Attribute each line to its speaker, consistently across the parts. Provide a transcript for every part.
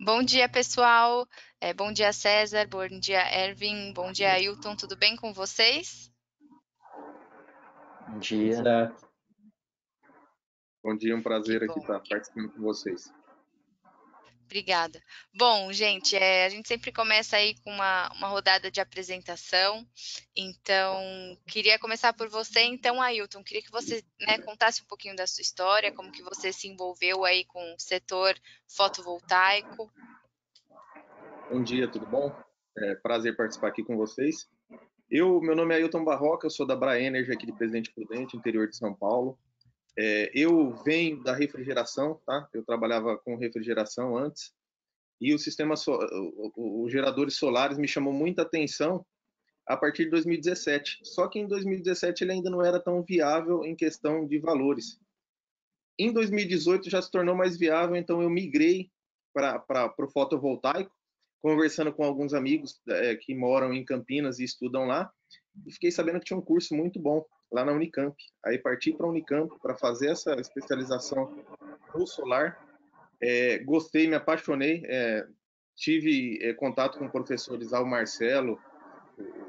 Speaker 1: Bom dia, pessoal. É, bom dia, César. Bom dia, Ervin. Bom dia, Ailton. Tudo bem com vocês?
Speaker 2: Bom dia. Bom dia, um prazer aqui estar participando com vocês.
Speaker 1: Obrigada. Bom, gente, é, a gente sempre começa aí com uma, uma rodada de apresentação. Então, queria começar por você. Então, Ailton, queria que você né, contasse um pouquinho da sua história, como que você se envolveu aí com o setor fotovoltaico.
Speaker 2: Bom dia, tudo bom? É prazer participar aqui com vocês. Eu, meu nome é Ailton Barroca, eu sou da Bra Energy aqui de Presidente Prudente, interior de São Paulo. É, eu venho da refrigeração, tá? Eu trabalhava com refrigeração antes e o sistema, so, os geradores solares me chamou muita atenção a partir de 2017. Só que em 2017 ele ainda não era tão viável em questão de valores. Em 2018 já se tornou mais viável, então eu migrei para o fotovoltaico, conversando com alguns amigos é, que moram em Campinas e estudam lá, e fiquei sabendo que tinha um curso muito bom lá na Unicamp. Aí parti para a Unicamp para fazer essa especialização no solar. É, gostei, me apaixonei. É, tive é, contato com professores Al Marcelo,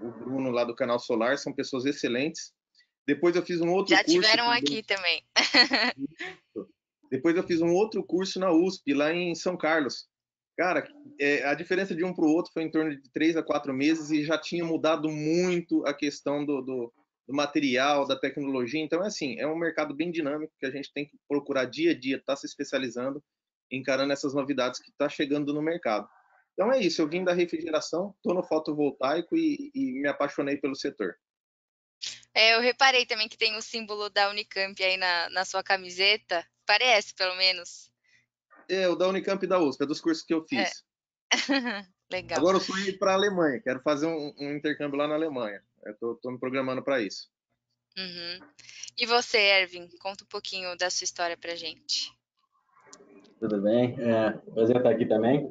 Speaker 2: o Bruno lá do canal Solar, são pessoas excelentes. Depois eu fiz um outro
Speaker 1: Já
Speaker 2: curso.
Speaker 1: Já tiveram aqui também.
Speaker 2: Depois eu fiz um outro curso na USP, lá em São Carlos. Cara, é, a diferença de um para o outro foi em torno de três a quatro meses e já tinha mudado muito a questão do, do, do material, da tecnologia. Então, é assim, é um mercado bem dinâmico que a gente tem que procurar dia a dia, estar tá se especializando, encarando essas novidades que está chegando no mercado. Então é isso, eu vim da refrigeração, estou no fotovoltaico e, e, me apaixonei pelo setor.
Speaker 1: É, eu reparei também que tem o símbolo da Unicamp aí na, na sua camiseta, parece pelo menos.
Speaker 2: É, o da Unicamp e da USP, é dos cursos que eu fiz.
Speaker 1: É. Legal.
Speaker 2: Agora eu fui para a Alemanha, quero fazer um, um intercâmbio lá na Alemanha. Estou me programando para isso.
Speaker 1: Uhum. E você, Ervin, conta um pouquinho da sua história para gente.
Speaker 3: Tudo bem? É, prazer estar aqui também.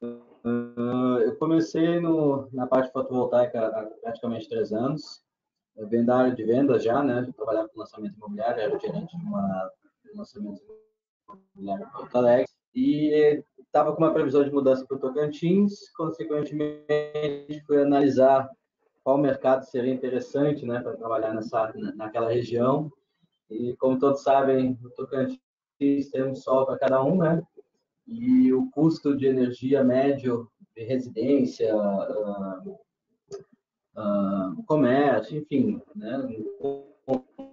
Speaker 3: Uh, eu comecei no, na parte fotovoltaica há praticamente três anos. Eu venho da área de vendas já, né? Eu trabalhava com lançamento imobiliário, era gerente de uma de lançamento imobiliário em Porto Alegre. E estava com uma previsão de mudança para o Tocantins. Consequentemente, fui analisar qual mercado seria interessante né, para trabalhar nessa, naquela região. E como todos sabem, no Tocantins tem um sol para cada um, né? E o custo de energia médio de residência, uh, uh, comércio, enfim, né?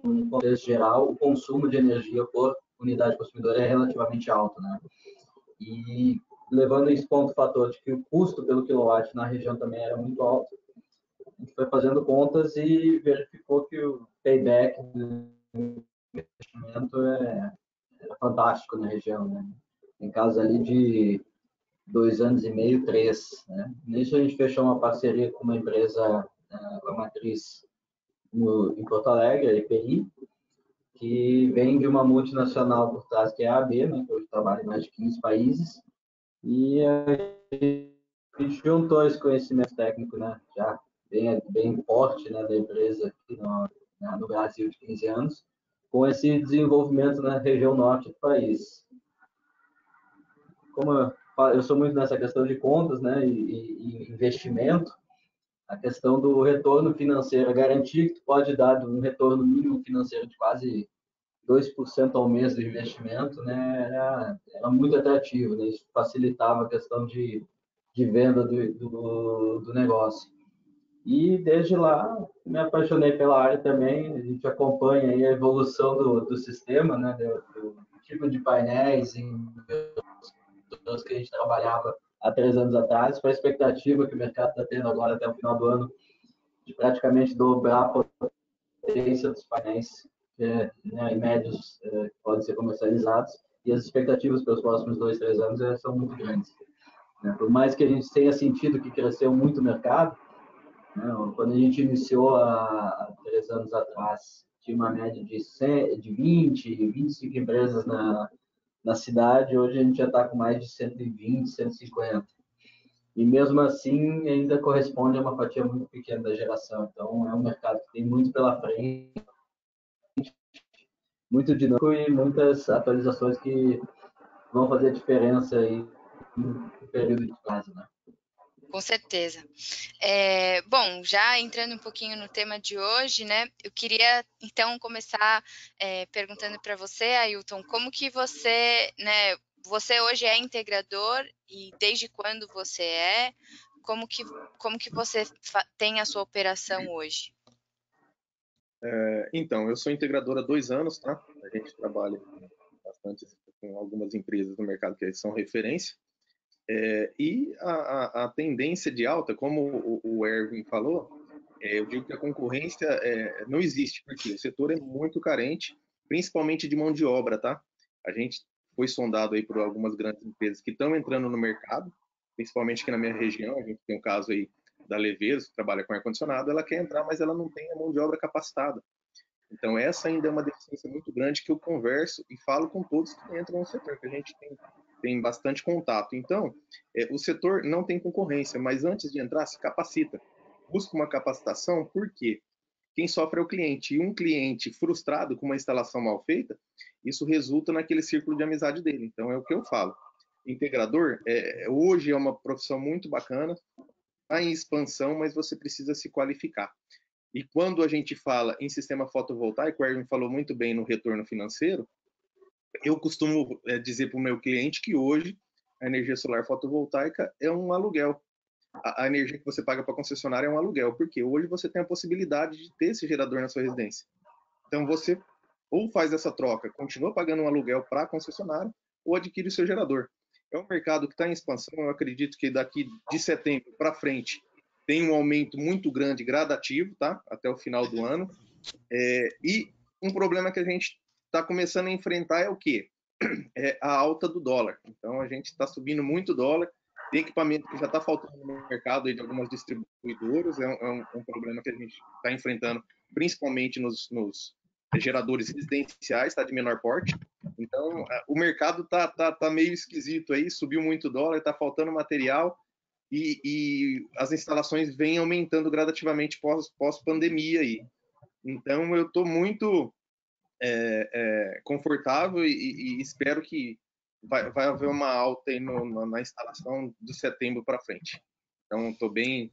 Speaker 3: no contexto geral, o consumo de energia por unidade consumidora é relativamente alto, né? E levando esse ponto fator de que o custo pelo quilowatt na região também era muito alto, gente foi fazendo contas e verificou que o payback do investimento é, é fantástico na região, né? Em casos ali de dois anos e meio, três. Né? Nisso a gente fechou uma parceria com uma empresa, com a matriz no, em Porto Alegre, a EPI, que vem de uma multinacional por trás, que é a AB, né, que hoje trabalha em mais de 15 países, e a gente juntou esse conhecimento técnico, né, já bem, bem forte né, da empresa aqui no, né, no Brasil de 15 anos, com esse desenvolvimento na região norte do país. Como eu, sou muito nessa questão de contas né, e, e investimento, a questão do retorno financeiro, a garantia que tu pode dar um retorno mínimo financeiro de quase 2% ao mês do investimento, né, era, era muito atrativo, né, isso facilitava a questão de, de venda do, do, do negócio. E desde lá me apaixonei pela área também, a gente acompanha a evolução do, do sistema, né, do, do tipo de painéis em que a gente trabalhava há três anos atrás, para a expectativa que o mercado está tendo agora até o final do ano, de praticamente dobrar a potência dos painéis é, né, médios é, que podem ser comercializados, e as expectativas para os próximos dois, três anos é, são muito grandes. Né? Por mais que a gente tenha sentido que cresceu muito o mercado, quando a gente iniciou há três anos atrás, tinha uma média de, 100, de 20, 25 empresas na, na cidade, hoje a gente já está com mais de 120, 150. E mesmo assim, ainda corresponde a uma fatia muito pequena da geração. Então, é um mercado que tem muito pela frente, muito dinâmico e muitas atualizações que vão fazer diferença aí no período de prazo, né?
Speaker 1: Com certeza. É, bom, já entrando um pouquinho no tema de hoje, né? Eu queria então começar é, perguntando para você, Ailton, como que você, né? Você hoje é integrador e desde quando você é? Como que, como que você tem a sua operação hoje?
Speaker 2: É, então, eu sou integrador há dois anos, tá? A gente trabalha bastante com algumas empresas no mercado que são referência. É, e a, a, tendência de alta, como o, o Erwin falou, é, eu digo que a concorrência é, não existe, porque o setor é muito carente, principalmente de mão de obra, tá? A gente foi sondado aí por algumas grandes empresas que estão entrando no mercado, principalmente aqui na minha região, a gente tem um caso aí da Leveiros, que trabalha com ar-condicionado, ela quer entrar, mas ela não tem a mão de obra capacitada. Então, essa ainda é uma deficiência muito grande que eu converso e falo com todos que entram no setor, que a gente tem tem bastante contato. Então, é, o setor não tem concorrência, mas antes de entrar, se capacita. Busca uma capacitação, por quê? Quem sofre é o cliente. E um cliente frustrado com uma instalação mal feita, isso resulta naquele círculo de amizade dele. Então, é o que eu falo. Integrador, é, hoje é uma profissão muito bacana, está em expansão, mas você precisa se qualificar. E quando a gente fala em sistema fotovoltaico, o Erwin falou muito bem no retorno financeiro, eu costumo é, dizer para o meu cliente que hoje a energia solar fotovoltaica é um aluguel. A, a energia que você paga para a concessionária é um aluguel, porque hoje você tem a possibilidade de ter esse gerador na sua residência. Então você ou faz essa troca, continua pagando um aluguel para a concessionária, ou adquire o seu gerador. É um mercado que está em expansão, eu acredito que daqui de setembro para frente tem um aumento muito grande, gradativo, tá? Até o final do ano. É, e um problema que a gente está começando a enfrentar é o quê? É a alta do dólar. Então a gente está subindo muito dólar. Tem equipamento que já está faltando no mercado de algumas distribuidoras. É um, é um, problema que a gente está enfrentando, principalmente nos, nos geradores residenciais, está de menor porte. Então o mercado está tá, tá meio esquisito aí. Subiu muito dólar, está faltando material. E, e, as instalações vêm aumentando gradativamente pós, pós pandemia aí. Então eu estou muito é, é, confortável e, e, espero que vai, vai haver uma alta no, na instalação de setembro para frente. Então, estou bem,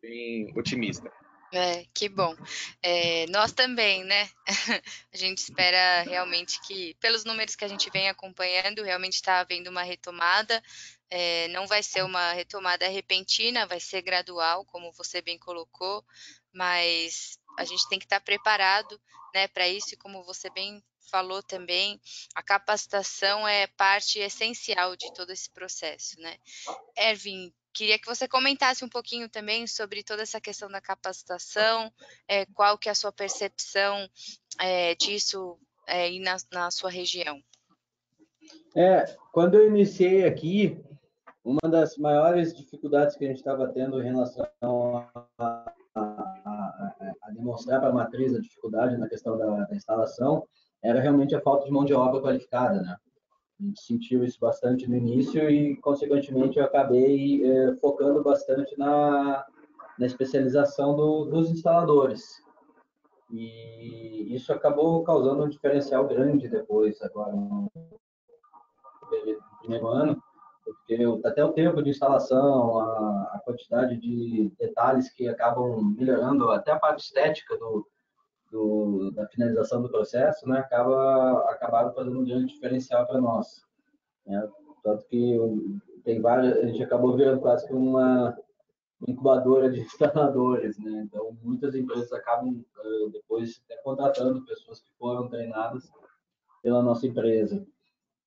Speaker 2: bem otimista.
Speaker 1: É, que bom. É, nós também, né? a gente espera realmente que, pelos números que a gente vem acompanhando, realmente está havendo uma retomada. É, não vai ser uma retomada repentina, vai ser gradual, como você bem colocou, mas a gente tem que estar preparado né, para isso, e como você bem falou também, a capacitação é parte essencial de todo esse processo, né? Ervin, queria que você comentasse um pouquinho também sobre toda essa questão da capacitação, é, qual que é a sua percepção é, disso é, na, na sua região.
Speaker 3: É, quando eu iniciei aqui, uma das maiores dificuldades que a gente estava tendo em relação a demonstrar para a matriz a dificuldade na questão da, da, instalação era realmente a falta de mão de obra qualificada, né? A gente sentiu isso bastante no início e, consequentemente, eu acabei eh, focando bastante na, na especialização do, dos instaladores. E isso acabou causando um diferencial grande depois, agora no primeiro ano, porque até o tempo de instalação, a, quantidade de detalhes que acabam melhorando, até a parte estética do, do, da finalização do processo, né, acaba acabaram fazendo um grande diferencial para nós. Né? Tanto que tem várias, a gente acabou virando quase que uma incubadora de instaladores, né? Então muitas empresas acabam depois até contratando pessoas que foram treinadas pela nossa empresa.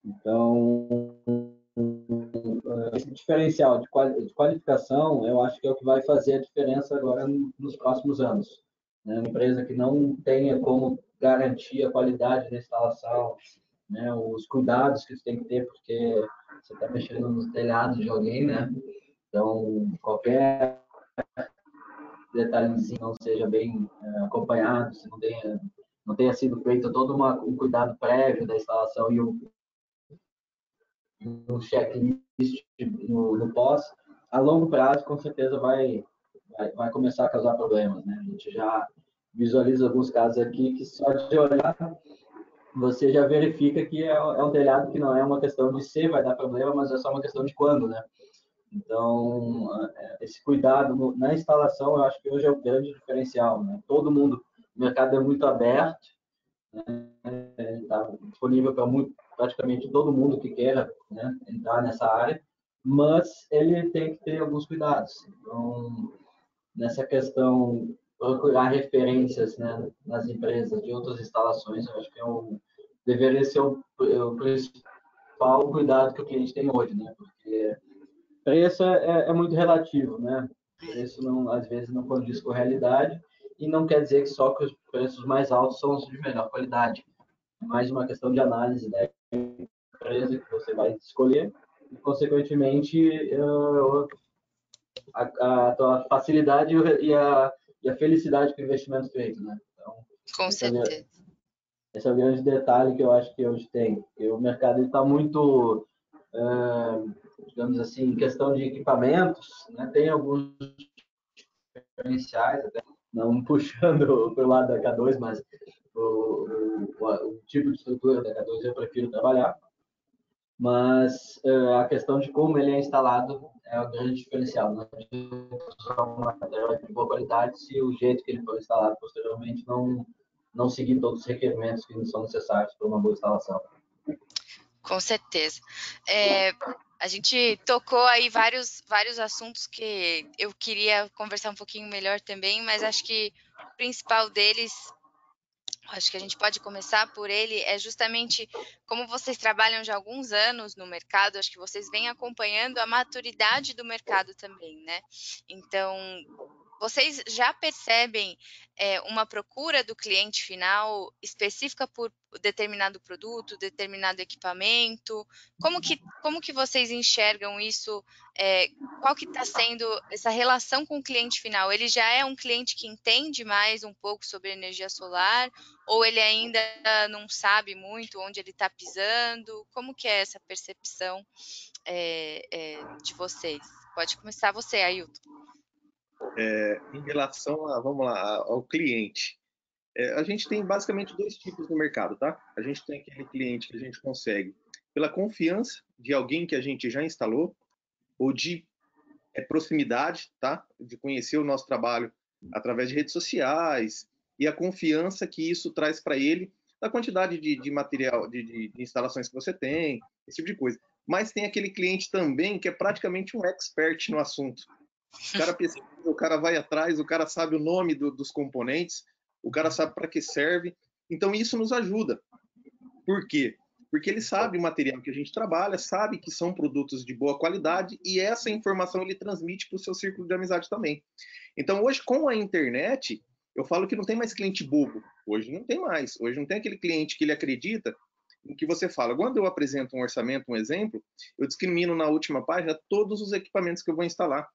Speaker 3: Então esse diferencial de qualificação, eu acho que é o que vai fazer a diferença agora nos próximos anos. Né? Uma empresa que não tenha como garantir a qualidade da instalação, né? os cuidados que você tem que ter, porque você está mexendo nos telhados de alguém, né? Então, qualquer detalhezinho não seja bem é, acompanhado, se não tenha, não tenha sido feito todo uma, um cuidado prévio da instalação e o no checklist no, no pós, a longo prazo com certeza vai, vai, vai, começar a causar problemas, né? A gente já visualiza alguns casos aqui que só de olhar você já verifica que é, é um telhado que não é uma questão de se vai dar problema, mas é só uma questão de quando, né? Então, é, esse cuidado na instalação, eu acho que hoje é o grande diferencial. Né? Todo mundo, o mercado é muito aberto, está né? disponível para praticamente todo mundo que queira né, entrar nessa área, mas ele tem que ter alguns cuidados. Então, nessa questão, procurar referências né, nas empresas de outras instalações, eu acho que é um, deveria ser o, o principal cuidado que o cliente tem hoje, né? Porque preço é, é, é muito relativo, né? Preço não, às vezes não condiz com a realidade e não quer dizer que só que os preços mais altos são os de melhor qualidade. É mais uma questão de análise da empresa que você vai escolher e, consequentemente, uh, a, a tua facilidade e a, e a felicidade com o investimento feito, né?
Speaker 1: Então, com certeza.
Speaker 3: É, esse é o grande detalhe que eu acho que hoje tem. Porque o mercado está muito... Uh, digamos assim, em questão de equipamentos, né, tem alguns diferenciais, até não puxando pelo lado da K2, mas o, o, o, tipo de estrutura da K2 eu prefiro trabalhar. Mas uh, a questão de como ele é instalado é o grande diferencial. Não usar um material de boa qualidade se o jeito que ele for instalado posteriormente não, não seguir todos os requerimentos que são necessários para uma boa instalação.
Speaker 1: Com certeza. É, a gente tocou aí vários, vários assuntos que eu queria conversar um pouquinho melhor também, mas acho que o principal deles, acho que a gente pode começar por ele, é justamente como vocês trabalham já há alguns anos no mercado, acho que vocês vêm acompanhando a maturidade do mercado também, né? Então, vocês já percebem é, uma procura do cliente final específica por determinado produto, determinado equipamento? Como que, como que vocês enxergam isso? É, qual que está sendo essa relação com o cliente final? Ele já é um cliente que entende mais um pouco sobre energia solar ou ele ainda não sabe muito onde ele está pisando? Como que é essa percepção é, de vocês? Pode começar você, Ailton
Speaker 2: é, em relação a, vamos lá, ao cliente. É, a gente tem basicamente dois tipos no mercado, tá? A gente tem aquele cliente que a gente consegue pela confiança de alguém que a gente já instalou ou de é, proximidade, tá? De conhecer o nosso trabalho através de redes sociais e a confiança que isso traz para ele da quantidade de, de material, de, de, de, instalações que você tem, esse tipo de coisa. Mas tem aquele cliente também que é praticamente um expert no assunto. O cara pesquisa, o cara vai atrás, o cara sabe o nome do, dos componentes, o cara sabe para que serve. Então isso nos ajuda. Por quê? Porque ele sabe o material que a gente trabalha, sabe que são produtos de boa qualidade e essa informação ele transmite para o seu círculo de amizade também. Então hoje com a internet, eu falo que não tem mais cliente bobo. Hoje não tem mais. Hoje não tem aquele cliente que ele acredita em que você fala. Quando eu apresento um orçamento, um exemplo, eu discrimino na última página todos os equipamentos que eu vou instalar.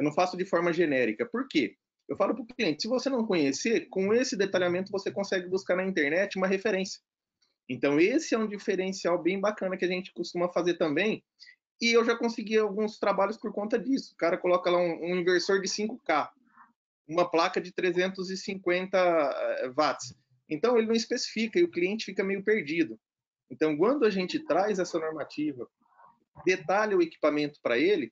Speaker 2: Eu não faço de forma genérica. Por quê? Eu falo para o cliente, se você não conhecer, com esse detalhamento você consegue buscar na internet uma referência. Então, esse é um diferencial bem bacana que a gente costuma fazer também. E eu já consegui alguns trabalhos por conta disso. O cara coloca lá um, um inversor de 5K, uma placa de 350 eh, watts. Então, ele não especifica e o cliente fica meio perdido. Então, quando a gente traz essa normativa, detalha o equipamento para ele,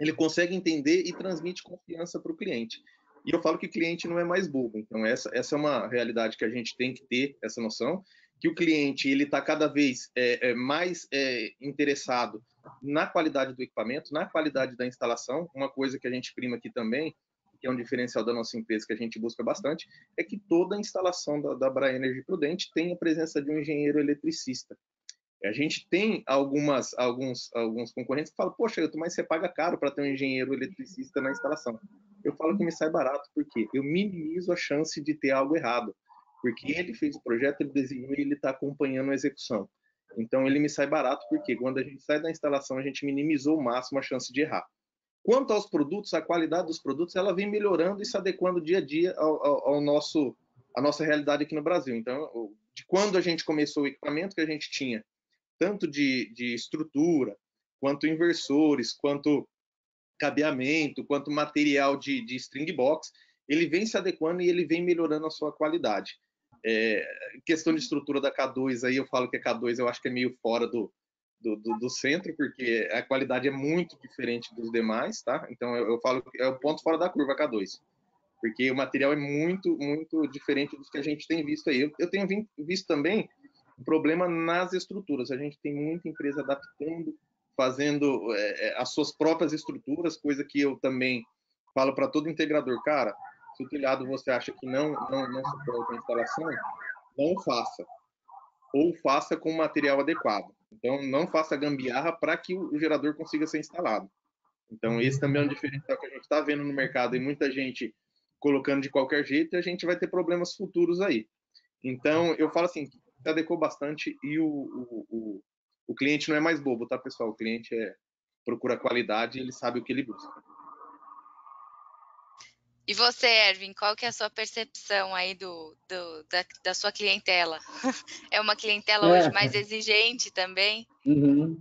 Speaker 2: ele consegue entender e transmite confiança para o cliente. E eu falo que o cliente não é mais bobo. Então essa, essa é uma realidade que a gente tem que ter essa noção que o cliente ele está cada vez é, é, mais é, interessado na qualidade do equipamento, na qualidade da instalação. Uma coisa que a gente prima aqui também, que é um diferencial da nossa empresa que a gente busca bastante, é que toda instalação da, da Bra Energy Prudente tem a presença de um engenheiro eletricista. A gente tem algumas, alguns, alguns concorrentes que falam, poxa, eu mas você paga caro para ter um engenheiro eletricista na instalação. Eu falo que me sai barato, porque eu minimizo a chance de ter algo errado. Porque ele fez o projeto, ele desenhou e ele está acompanhando a execução. Então ele me sai barato, porque quando a gente sai da instalação, a gente minimizou ao máximo a chance de errar. Quanto aos produtos, a qualidade dos produtos, ela vem melhorando e se adequando dia a dia ao, ao, ao nosso, à nossa realidade aqui no Brasil. Então, de quando a gente começou o equipamento que a gente tinha tanto de, de estrutura, quanto inversores, quanto cabeamento, quanto material de, de string box, ele vem se adequando e ele vem melhorando a sua qualidade. É, questão de estrutura da K2, aí eu falo que a K2 eu acho que é meio fora do, do, do, do centro, porque a qualidade é muito diferente dos demais, tá? Então eu, eu falo que é o ponto fora da curva a K2 porque o material é muito, muito diferente dos que a gente tem visto aí. Eu, eu tenho visto também problema nas estruturas. A gente tem muita empresa adaptando, fazendo é, é, as suas próprias estruturas, coisa que eu também falo para todo integrador, cara, se o telhado você acha que não, não, não suporta a instalação, não faça. Ou faça com material adequado. Então, não faça gambiarra para que o gerador consiga ser instalado. Então, esse também é um diferencial que a gente está vendo no mercado e muita gente colocando de qualquer jeito, a gente vai ter problemas futuros aí. Então, eu falo assim, se adequou bastante e o, o, o, o, cliente não é mais bobo, tá, pessoal? O cliente é, procura qualidade e ele sabe o que ele busca.
Speaker 1: E você, Ervin, qual que é a sua percepção aí do, do da, da, sua clientela? é uma clientela é. hoje mais exigente também?
Speaker 3: Uhum.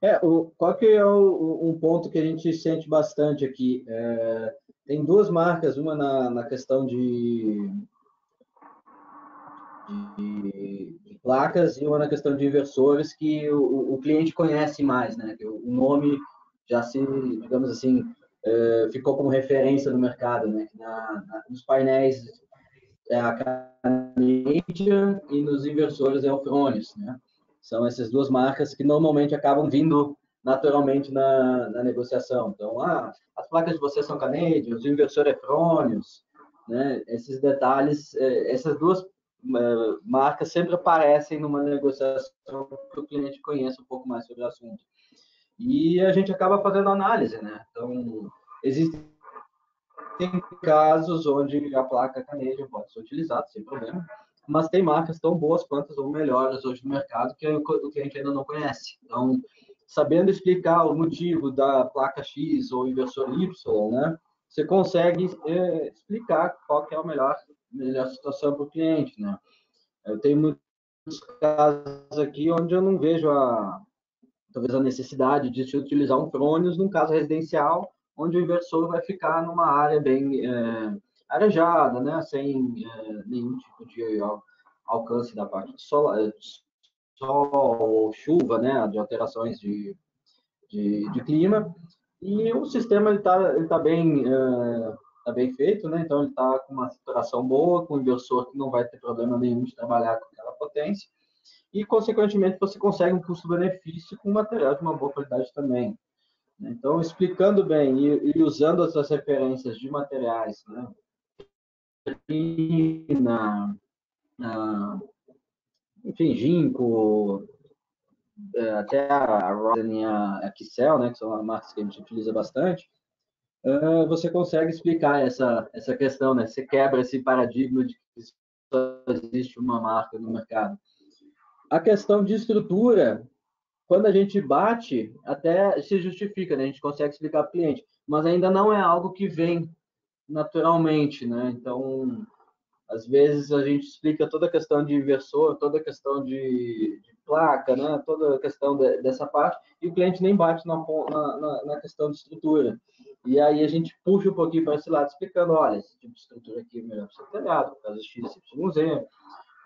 Speaker 3: É, o, qual que é o, um ponto que a gente sente bastante aqui? É, tem duas marcas, uma na, na questão de, de, de, placas e uma na questão de inversores que o, o cliente conhece mais, né? Que o nome já se, digamos assim, é, ficou como referência no mercado, né? Na, na, nos painéis é a Canadian e nos inversores é o Fronius, né? São essas duas marcas que normalmente acabam vindo naturalmente na, na negociação. Então, ah, as placas de vocês são Canadian, os inversores é Fronius, né? Esses detalhes, é, essas duas marcas sempre aparecem numa negociação que o cliente conheça um pouco mais sobre o assunto. E a gente acaba fazendo análise, né? Então, existem casos onde a placa Canadian pode ser utilizada sem problema, mas tem marcas tão boas quanto ou melhores hoje no mercado que o cliente ainda não conhece. Então, sabendo explicar o motivo da placa X ou inversor Y, né, você consegue é, explicar qual é a melhor, melhor situação para o cliente, né? Eu tenho muitos casos aqui onde eu não vejo a talvez a necessidade de se utilizar um Fronius num caso residencial, onde o inversor vai ficar numa área bem é, arejada, né, sem é, nenhum tipo de alcance da parte de sol, sol, chuva, né, de alterações de, de, de clima. E o sistema está ele tá bem uh, tá bem feito, né? Então ele está com uma saturação boa, com um inversor que não vai ter problema nenhum de trabalhar com aquela potência. E consequentemente você consegue um custo-benefício com material de uma boa qualidade também. Então explicando bem e, e usando essas referências de materiais, né? Na, na, enfim, ginkgo, é, até a Rosen e a Kissel, né, que são marcas que a gente utiliza bastante, uh, você consegue explicar essa, essa questão, né? Você quebra esse paradigma de que só existe uma marca no mercado. A questão de estrutura, quando a gente bate, até se justifica, né? A gente consegue explicar para o cliente, mas ainda não é algo que vem naturalmente, né? Então, às vezes a gente explica toda a questão de inversor, toda a questão de, de placa, né? toda a questão de, dessa parte, e o cliente nem bate na, na, na, questão de estrutura. E aí a gente puxa um pouquinho para esse lado, explicando, olha, esse tipo de estrutura aqui é melhor para ser telhado, por causa X, Y, Z.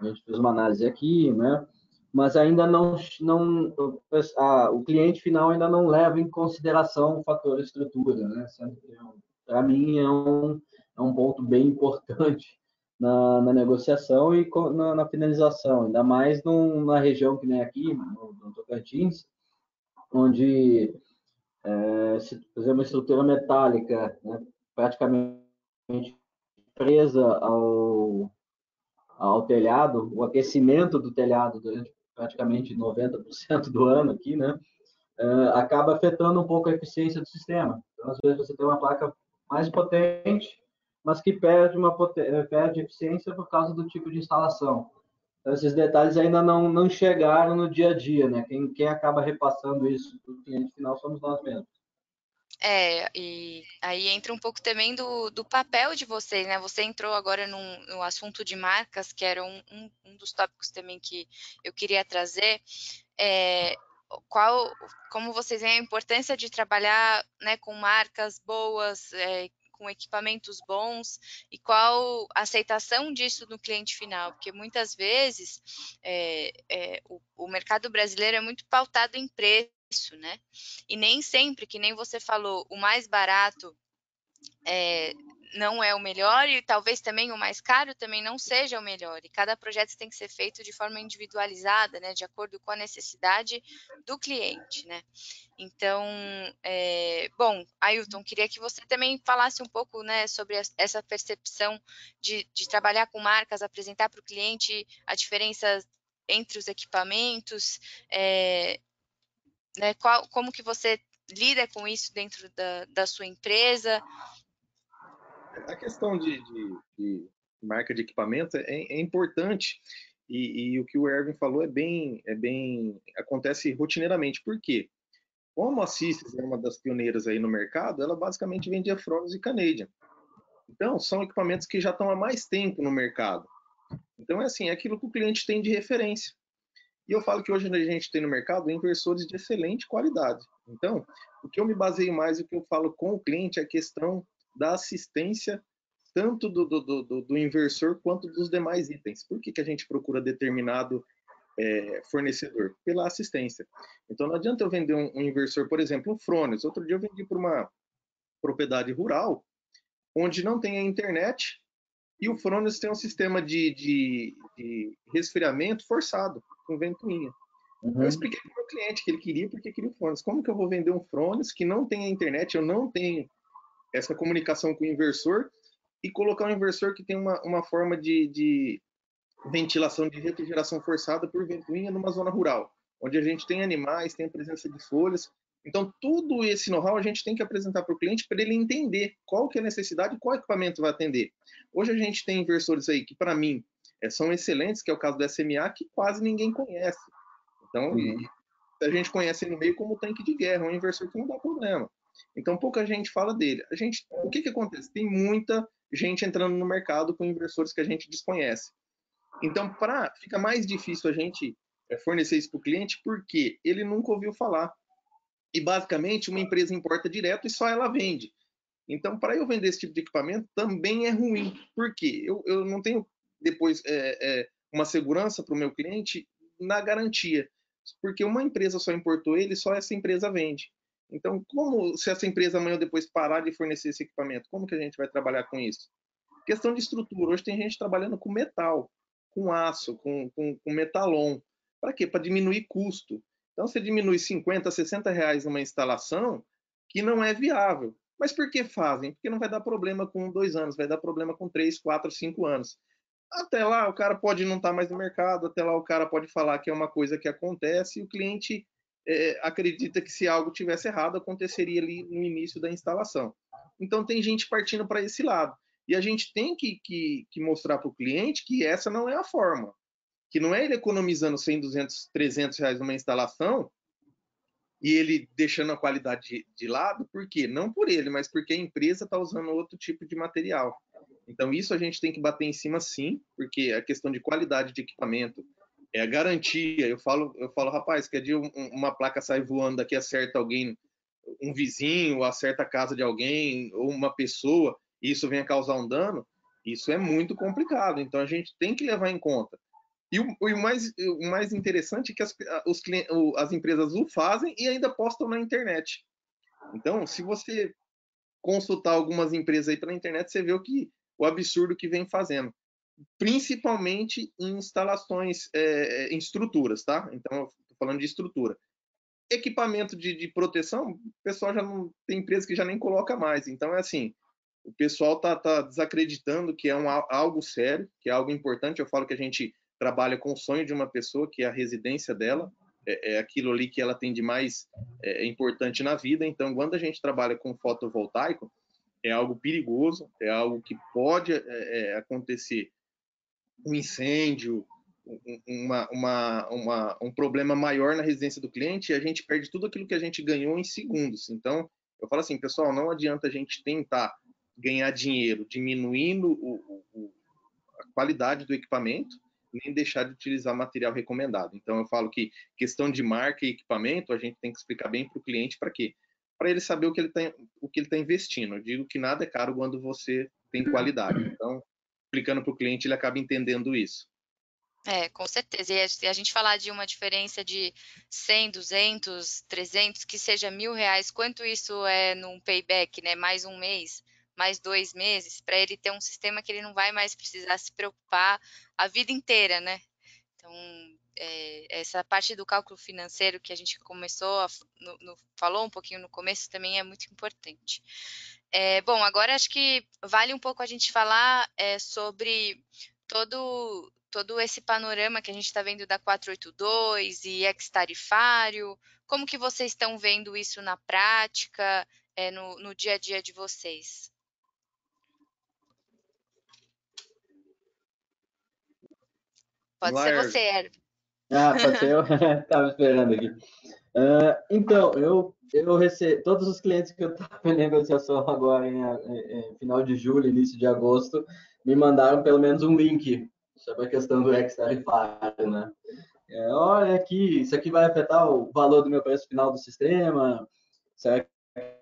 Speaker 3: A gente fez uma análise aqui, né? Mas ainda não, não a, o cliente final ainda não leva em consideração o fator estrutura, né? Para mim é um, é um ponto bem importante na, na negociação e na, na, finalização, ainda mais num, na região que nem aqui, no, no Tocantins, onde é, se fazer uma estrutura metálica né, praticamente presa ao, ao telhado, o aquecimento do telhado durante praticamente 90% do ano aqui, né, é, acaba afetando um pouco a eficiência do sistema. Então, às vezes, você tem uma placa mais potente, mas que perde, uma, perde eficiência por causa do tipo de instalação. Então, esses detalhes ainda não, não chegaram no dia a dia, né? Quem, quem acaba repassando isso para o cliente final somos nós mesmos.
Speaker 1: É, e aí entra um pouco também do, do papel de vocês, né? Você entrou agora num, no assunto de marcas, que era um, um, dos tópicos também que eu queria trazer. É, qual, como vocês veem a importância de trabalhar né, com marcas boas, é, com equipamentos bons e qual a aceitação disso no cliente final, porque muitas vezes é, é, o, o mercado brasileiro é muito pautado em preço, né? E nem sempre, que nem você falou, o mais barato é, não é o melhor e talvez também o mais caro também não seja o melhor. E cada projeto tem que ser feito de forma individualizada, né, de acordo com a necessidade do cliente, né. Então, é, bom, Ailton, queria que você também falasse um pouco, né, sobre essa percepção de, de trabalhar com marcas, apresentar para o cliente a diferença entre os equipamentos, é, né, qual, como que você lida com isso dentro da, da sua empresa,
Speaker 2: a questão de, de, de marca de equipamento é, é importante e, e, o que o Erwin falou é bem, é bem acontece rotineiramente. Por quê? Como a Cisnes é uma das pioneiras aí no mercado, ela basicamente vendia Fronos e Canadian. Então, são equipamentos que já estão há mais tempo no mercado. Então, é assim, é aquilo que o cliente tem de referência. E eu falo que hoje a gente tem no mercado inversores de excelente qualidade. Então, o que eu me baseio mais, o que eu falo com o cliente é a questão da assistência tanto do, do, do, do inversor quanto dos demais itens. Por que, que a gente procura determinado é, fornecedor? Pela assistência. Então, não adianta eu vender um, um inversor, por exemplo, um Frones. Outro dia eu vendi para uma propriedade rural, onde não tem a internet, e o Frones tem um sistema de, de, de resfriamento forçado, com ventoinha. Uhum. Eu expliquei para o meu cliente que ele queria porque queria o Frones. Como que eu vou vender um Frones que não tem a internet, eu não tenho essa comunicação com o inversor e colocar um inversor que tem uma, uma forma de, de ventilação de refrigeração forçada por ventoinha numa zona rural, onde a gente tem animais, tem a presença de folhas. Então, tudo esse know-how a gente tem que apresentar para o cliente para ele entender qual que é a necessidade e qual equipamento vai atender. Hoje a gente tem inversores aí que, para mim, é, são excelentes, que é o caso do SMA, que quase ninguém conhece. Então, uhum. a gente conhece no meio como tanque de guerra, um inversor que não dá problema. Então pouca gente fala dele. A gente, o que que acontece? Tem muita gente entrando no mercado com inversores que a gente desconhece. Então, para fica mais difícil a gente é, fornecer isso para o cliente porque ele nunca ouviu falar. E basicamente uma empresa importa direto e só ela vende. Então, para eu vender esse tipo de equipamento também é ruim. Por quê? Eu, eu não tenho depois é, é, uma segurança para o meu cliente na garantia. Porque uma empresa só importou ele, só essa empresa vende. Então, como se essa empresa amanhã depois parar de fornecer esse equipamento, como que a gente vai trabalhar com isso? Questão de estrutura. Hoje tem gente trabalhando com metal, com aço, com, com, com metalon. Para quê? Para diminuir custo. Então, você diminui 50, 60 reais uma instalação que não é viável. Mas por que fazem? Porque não vai dar problema com dois anos, vai dar problema com três, quatro, cinco anos. Até lá, o cara pode não estar mais no mercado, até lá, o cara pode falar que é uma coisa que acontece e o cliente é, acredita que se algo tivesse errado, aconteceria ali no início da instalação. Então, tem gente partindo para esse lado. E a gente tem que, que, que mostrar para o cliente que essa não é a forma. Que não é ele economizando 100, 200, 300 reais numa instalação e ele deixando a qualidade de, de lado, por quê? Não por ele, mas porque a empresa está usando outro tipo de material. Então, isso a gente tem que bater em cima sim, porque a questão de qualidade de equipamento, é a garantia. Eu falo, eu falo, rapaz, que dia um, uma placa sai voando daqui acerta alguém, um vizinho, acerta a casa de alguém ou uma pessoa, e isso venha causar um dano, isso é muito complicado. Então a gente tem que levar em conta. E o, o mais, o mais interessante é que as, os, as empresas o fazem e ainda postam na internet. Então, se você consultar algumas empresas aí pela internet, você vê o que o absurdo que vem fazendo principalmente em instalações, é, em estruturas, tá? Então, estou falando de estrutura. Equipamento de, de, proteção, o pessoal já não tem empresa que já nem coloca mais. Então, é assim, o pessoal tá, tá desacreditando que é um, algo sério, que é algo importante. Eu falo que a gente trabalha com o sonho de uma pessoa, que é a residência dela, é, é aquilo ali que ela tem de mais é, importante na vida. Então, quando a gente trabalha com fotovoltaico, é algo perigoso, é algo que pode é, é acontecer um incêndio, uma, uma, uma, um problema maior na residência do cliente, a gente perde tudo aquilo que a gente ganhou em segundos. Então, eu falo assim, pessoal, não adianta a gente tentar ganhar dinheiro diminuindo o, o, a qualidade do equipamento, nem deixar de utilizar material recomendado. Então, eu falo que questão de marca e equipamento, a gente tem que explicar bem para o cliente para quê? para ele saber o que ele está tá investindo. Eu digo que nada é caro quando você tem qualidade. Então, explicando para o cliente, ele acaba entendendo isso.
Speaker 1: É, com certeza. E se a gente falar de uma diferença de 100, 200, 300, que seja mil reais, quanto isso é num payback, né? Mais um mês, mais dois meses, para ele ter um sistema que ele não vai mais precisar se preocupar a vida inteira, né? Então, é, essa parte do cálculo financeiro que a gente começou, a, no, no, falou um pouquinho no começo, também é muito importante. É, bom, agora acho que vale um pouco a gente falar é, sobre todo todo esse panorama que a gente está vendo da 482 e ex-tarifário, como que vocês estão vendo isso na prática, é, no, no dia a dia de vocês? Pode ser você, Herb.
Speaker 3: Ah, pode ser eu? Estava esperando aqui. Uh, então, eu, eu recebi todos os clientes que eu estava em negociação agora em, em, final de julho, início de agosto, me mandaram pelo menos um link sobre a questão do ex-tarifário, né? É, olha aqui, isso aqui vai afetar o valor do meu preço final do sistema, será que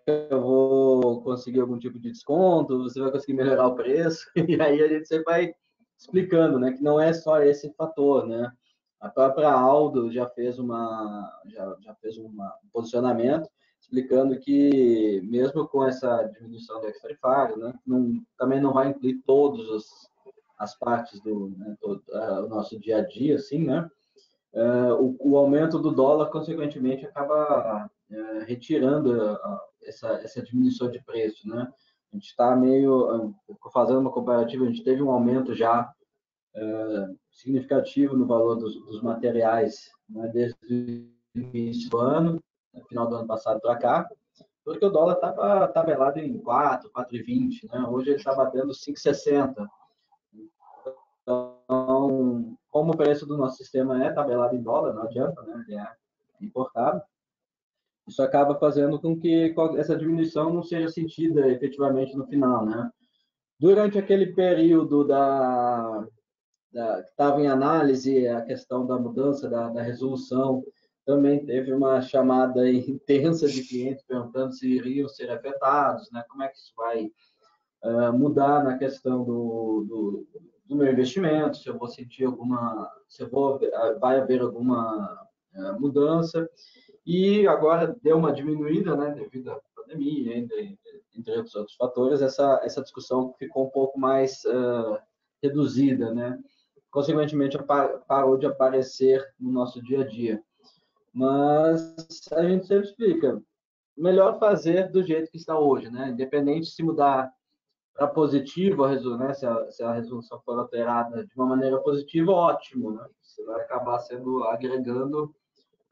Speaker 3: eu vou conseguir algum tipo de desconto, você vai conseguir melhorar o preço, e aí a gente sempre vai explicando, né, que não é só esse fator, né? A própria Aldo já fez uma já, já fez uma, um posicionamento explicando que mesmo com essa diminuição do ex-tarifário, né, não, também não vai incluir todos os as partes do né, todo, uh, nosso dia a dia, assim, né? Uh, o, o, aumento do dólar, consequentemente, acaba uh, retirando essa, essa diminuição de preço, né? A gente está meio, fazendo uma comparativa, a gente teve um aumento já significativo no valor dos, dos materiais né, desde o início do ano, no final do ano passado para cá, porque o dólar estava tabelado em 4, 4,20, né? Hoje ele está batendo 5,60. Então, como o preço do nosso sistema é tabelado em dólar, não adianta, né? Ele é importado. Isso acaba fazendo com que essa diminuição não seja sentida efetivamente no final, né? Durante aquele período da, da que estava em análise a questão da mudança da, da resolução, também teve uma chamada intensa de clientes perguntando se iriam ser afetados, né? Como é que isso vai uh, mudar na questão do, do do meu investimento, se eu vou sentir alguma, se eu vou, vai haver alguma é, mudança. E agora deu uma diminuída, né, devido à pandemia, entre, entre outros fatores, essa, essa discussão ficou um pouco mais uh, reduzida, né? Consequentemente, parou de aparecer no nosso dia a dia. Mas a gente sempre explica, melhor fazer do jeito que está hoje, né? Independente se mudar para positivo, né? se, a, se a resolução for alterada de uma maneira positiva, ótimo, né? Você vai acabar sendo agregando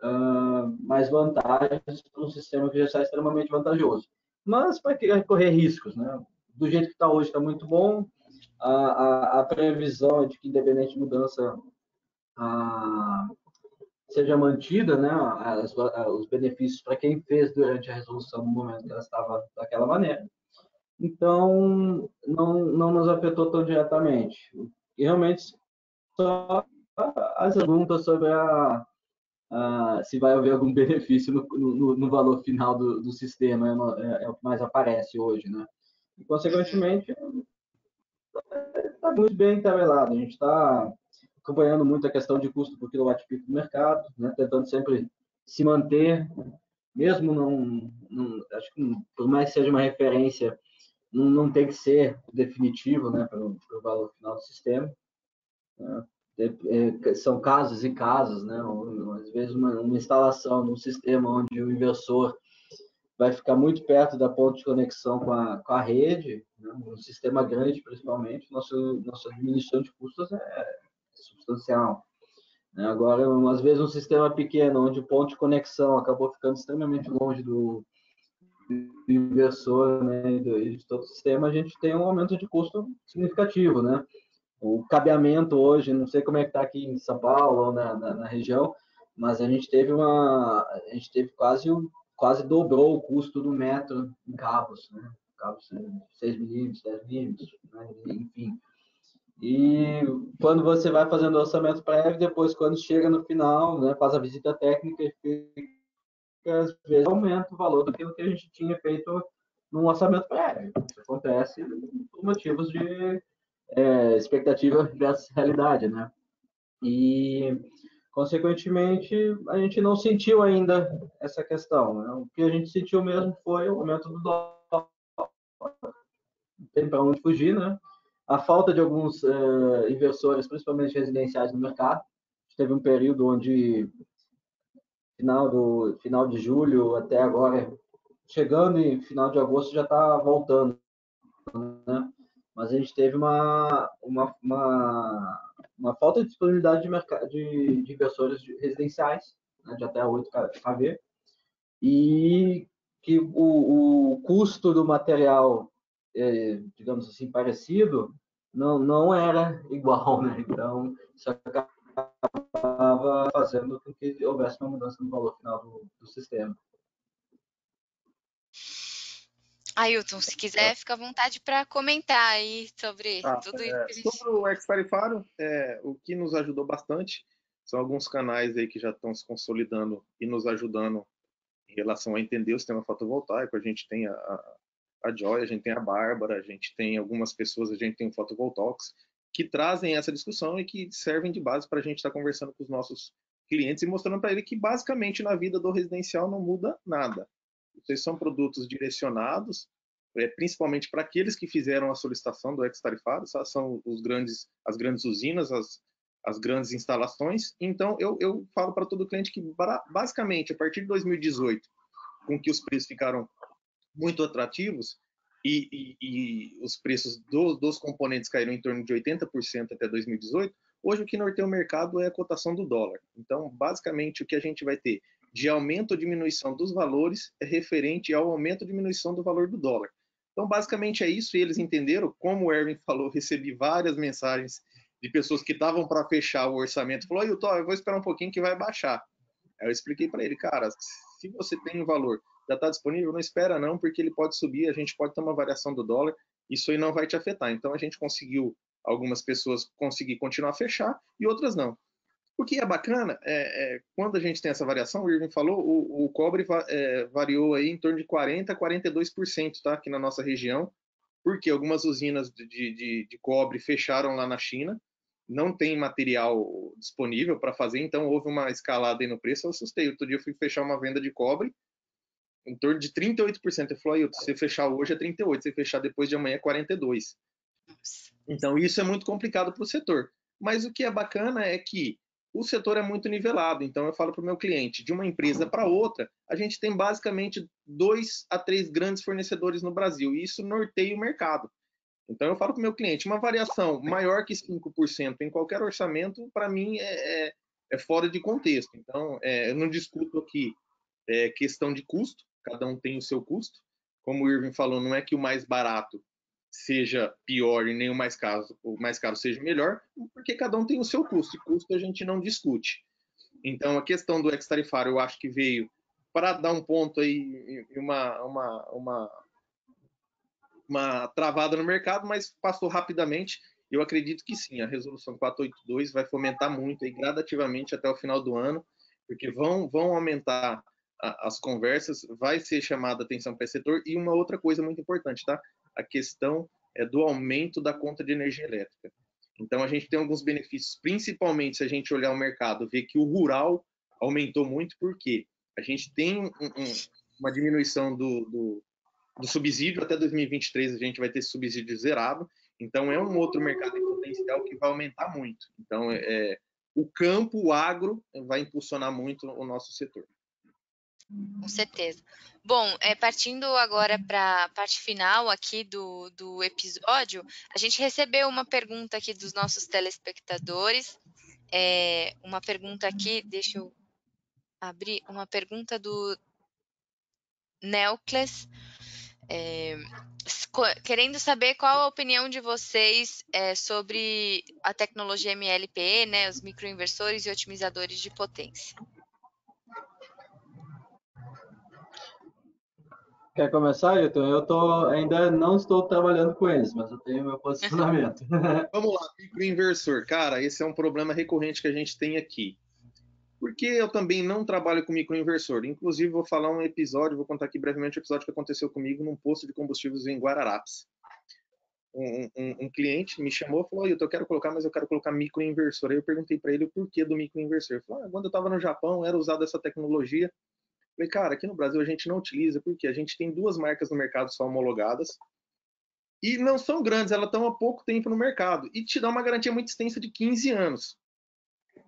Speaker 3: uh, mais vantagens para um sistema que já está extremamente vantajoso. Mas para correr riscos, né? Do jeito que está hoje, está muito bom. A, a, a, previsão é de que, independente de mudança, a, seja mantida, né? As, os benefícios para quem fez durante a resolução no momento que ela estava daquela maneira. Então, não, não nos afetou tão diretamente. E realmente, só as perguntas sobre a, a, se vai haver algum benefício no, no, no valor final do, do sistema é, é, o que mais aparece hoje, né? E, consequentemente, está muito bem tabelado. A gente está acompanhando muito a questão de custo por quilowatt-pico do mercado, né? tentando sempre se manter, mesmo não, não acho que por mais que seja uma referência não, não tem que ser definitivo né, para o valor final do sistema. Né? É, são casos e casos, né? às vezes uma, uma instalação num sistema onde o inversor vai ficar muito perto da ponte de conexão com a, com a rede, né? um sistema grande principalmente, nosso, nossa diminuição de custos é substancial. Né? Agora, às vezes um sistema pequeno, onde o ponto de conexão acabou ficando extremamente longe do, do inversor né, de, de todo o sistema, a gente tem um aumento de custo significativo, né? O cabeamento hoje, não sei como é que está aqui em São Paulo ou na, na, na, região, mas a gente teve uma, a gente teve quase quase dobrou o custo do metro em cabos, né? Cabos 6 milímetros, 10 milímetros, né? enfim. E quando você vai fazendo o orçamento prévio, depois quando chega no final, né, faz a visita técnica e que às vezes aumenta o valor daquilo que a gente tinha feito no orçamento prévio. Isso acontece por motivos de é, expectativa versus realidade, né? E, consequentemente, a gente não sentiu ainda essa questão. Né? O que a gente sentiu mesmo foi o aumento do dólar. Tem para onde fugir, né? A falta de alguns uh, inversores, principalmente residenciais no mercado. Teve um período onde final do final de julho até agora, chegando em final de agosto já está voltando, né? Mas a gente teve uma, uma, uma, uma falta de disponibilidade de, mercado, de, de inversores residenciais, né, de até 8 kV, e que o, o custo do material, é, digamos assim, parecido, não, não era igual, né? Então, isso acaba estava fazendo com que houvesse uma mudança no valor final do, do sistema.
Speaker 1: Ailton, se quiser, fica à vontade para comentar aí sobre ah, tudo isso.
Speaker 2: É, gente... Sobre o ex-tarifário, é, o que nos ajudou bastante são alguns canais aí que já estão se consolidando e nos ajudando em relação a entender o sistema fotovoltaico. A gente tem a, a, a Joy, a gente tem a Bárbara, a gente tem algumas pessoas, a gente tem o Fotovoltaics, que trazem essa discussão e que servem de base para a gente estar tá conversando com os nossos clientes e mostrando para ele que basicamente na vida do residencial não muda nada. Vocês são produtos direcionados, é, principalmente para aqueles que fizeram a solicitação do ex-tarifado, são os grandes, as grandes usinas, as, as grandes instalações. Então, eu, eu falo para todo cliente que, basicamente, a partir de 2018, com que os preços ficaram muito atrativos, e, e, e os preços do, dos componentes caíram em torno de 80% até 2018, hoje o que norteia o mercado é a cotação do dólar. Então, basicamente, o que a gente vai ter de aumento ou diminuição dos valores é referente ao aumento ou diminuição do valor do dólar. Então, basicamente é isso, e eles entenderam. Como o Erwin falou, recebi várias mensagens de pessoas que estavam para fechar o orçamento. Falou, Ailton, eu vou esperar um pouquinho que vai baixar. Aí eu expliquei para ele, cara, se você tem um valor já está disponível, não espera não, porque ele pode subir, a gente pode ter uma variação do dólar, isso aí não vai te afetar. Então a gente conseguiu, algumas pessoas conseguir continuar a fechar e outras não. O que é bacana é, é quando a gente tem essa variação, o Irving falou, o, o cobre é, variou aí em torno de 40% a 42%, tá? Aqui na nossa região, porque algumas usinas de, de, de cobre fecharam lá na China, não tem material disponível para fazer, então houve uma escalada aí no preço. Eu assustei. Outro dia eu fui fechar uma venda de cobre, em torno de 38%. Ele falou, se você fechar hoje é 38%, se você fechar depois de amanhã é 42%. Então, isso é muito complicado para o setor. Mas o que é bacana é que o setor é muito nivelado. Então, eu falo para o meu cliente, de uma empresa para outra, a gente tem basicamente dois a três grandes fornecedores no Brasil, e isso norteia o mercado. Então, eu falo para o meu cliente, uma variação maior que 5% em qualquer orçamento, para mim, é, é, é, fora de contexto. Então, é, eu não discuto aqui é, questão de custo, cada um tem o seu custo. Como o Irving falou, não é que o mais barato seja pior e nem o mais caro, o mais caro seja melhor, porque cada um tem o seu custo, e custo a gente não discute. Então, a questão do ex-tarifário, eu acho que veio para dar um ponto aí, uma, uma, uma, uma travada no mercado, mas passou rapidamente. Eu acredito que sim, a resolução 482 vai fomentar muito aí gradativamente até o final do ano, porque vão, vão aumentar as conversas, vai ser chamada atenção para esse setor. E uma outra coisa muito importante, tá? A questão é do aumento da conta de energia elétrica. Então, a gente tem alguns benefícios, principalmente se a gente olhar o mercado, ver que o rural aumentou muito, porque a gente tem um, um, uma diminuição do, do, do, subsídio, até 2023 a gente vai ter esse subsídio zerado, então é um outro mercado em potencial que vai aumentar muito. Então, é, é o campo, o agro, vai impulsionar muito o nosso setor.
Speaker 1: Com certeza. Bom, é, partindo agora para a parte final aqui do, do episódio, a gente recebeu uma pergunta aqui dos nossos telespectadores. É, uma pergunta aqui, deixa eu abrir, uma pergunta do Nelcles. É, querendo saber qual a opinião de vocês é, sobre a tecnologia MLPE, né, os microinversores e otimizadores de potência.
Speaker 3: Quer começar, Ailton? Eu tô, ainda não estou trabalhando com eles, mas eu tenho meu posicionamento.
Speaker 2: Vamos lá, microinversor. Cara, esse é um problema recorrente que a gente tem aqui. Porque eu também não trabalho com microinversor. Inclusive, vou falar um episódio, vou contar aqui brevemente o um episódio que aconteceu comigo num posto de combustíveis em Guararapes. Um, um, um cliente me chamou e falou: eu quero colocar, mas eu quero colocar microinversor. Aí eu perguntei para ele o porquê do microinversor. Ele falou: ah, quando eu estava no Japão, era usada essa tecnologia. Falei, cara, aqui no Brasil a gente não utiliza, porque a gente tem duas marcas no mercado só homologadas, e não são grandes, elas estão há pouco tempo no mercado, e te dá uma garantia muito extensa de 15 anos.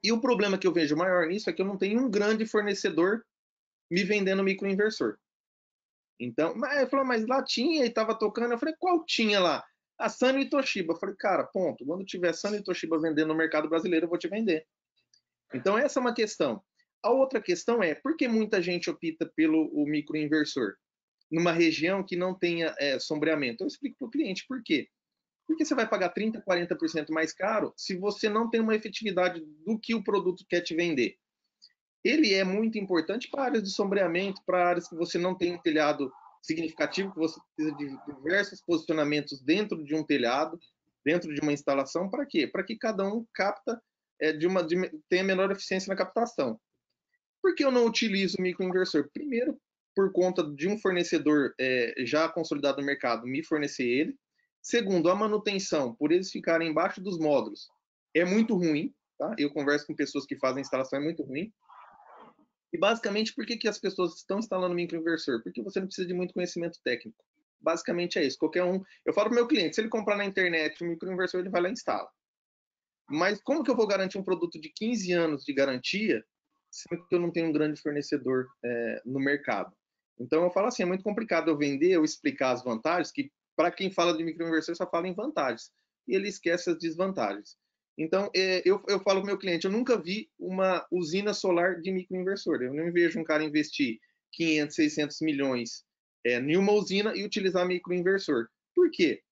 Speaker 2: E o problema que eu vejo maior nisso é que eu não tenho um grande fornecedor me vendendo microinversor. Então, mas eu falei, mas lá tinha e estava tocando. Eu falei, qual tinha lá? A Sony e Toshiba. Eu falei, cara, ponto. Quando tiver Sony e Toshiba vendendo no mercado brasileiro, eu vou te vender. Então, essa é uma questão. A outra questão é, por que muita gente opta pelo o microinversor? Numa região que não tenha é, sombreamento. Eu explico para o cliente por quê. Porque você vai pagar 30%, 40% mais caro se você não tem uma efetividade do que o produto quer te vender. Ele é muito importante para áreas de sombreamento, para áreas que você não tem um telhado significativo, que você precisa de diversos posicionamentos dentro de um telhado, dentro de uma instalação, para quê? Para que cada um capta é, de uma de, tenha menor eficiência na captação. Por que eu não utilizo o microinversor? Primeiro, por conta de um fornecedor é, já consolidado no mercado me fornecer ele. Segundo, a manutenção, por eles ficarem embaixo dos módulos, é muito ruim. Tá? Eu converso com pessoas que fazem instalação, é muito ruim. E basicamente, por que, que as pessoas estão instalando microinversor? Porque você não precisa de muito conhecimento técnico. Basicamente é isso. Qualquer um. Eu falo para o meu cliente: se ele comprar na internet um microinversor, ele vai lá e instala. Mas como que eu vou garantir um produto de 15 anos de garantia, sendo que eu não tenho um grande fornecedor é, no mercado? Então eu falo assim: é muito complicado eu vender, eu explicar as vantagens, que para quem fala de microinversor só fala em vantagens e ele esquece as desvantagens. Então, é, eu, eu falo para meu cliente, eu nunca vi uma usina solar de microinversor. Eu não vejo um cara investir 500, 600 milhões é, em uma usina e utilizar microinversor. Por quê?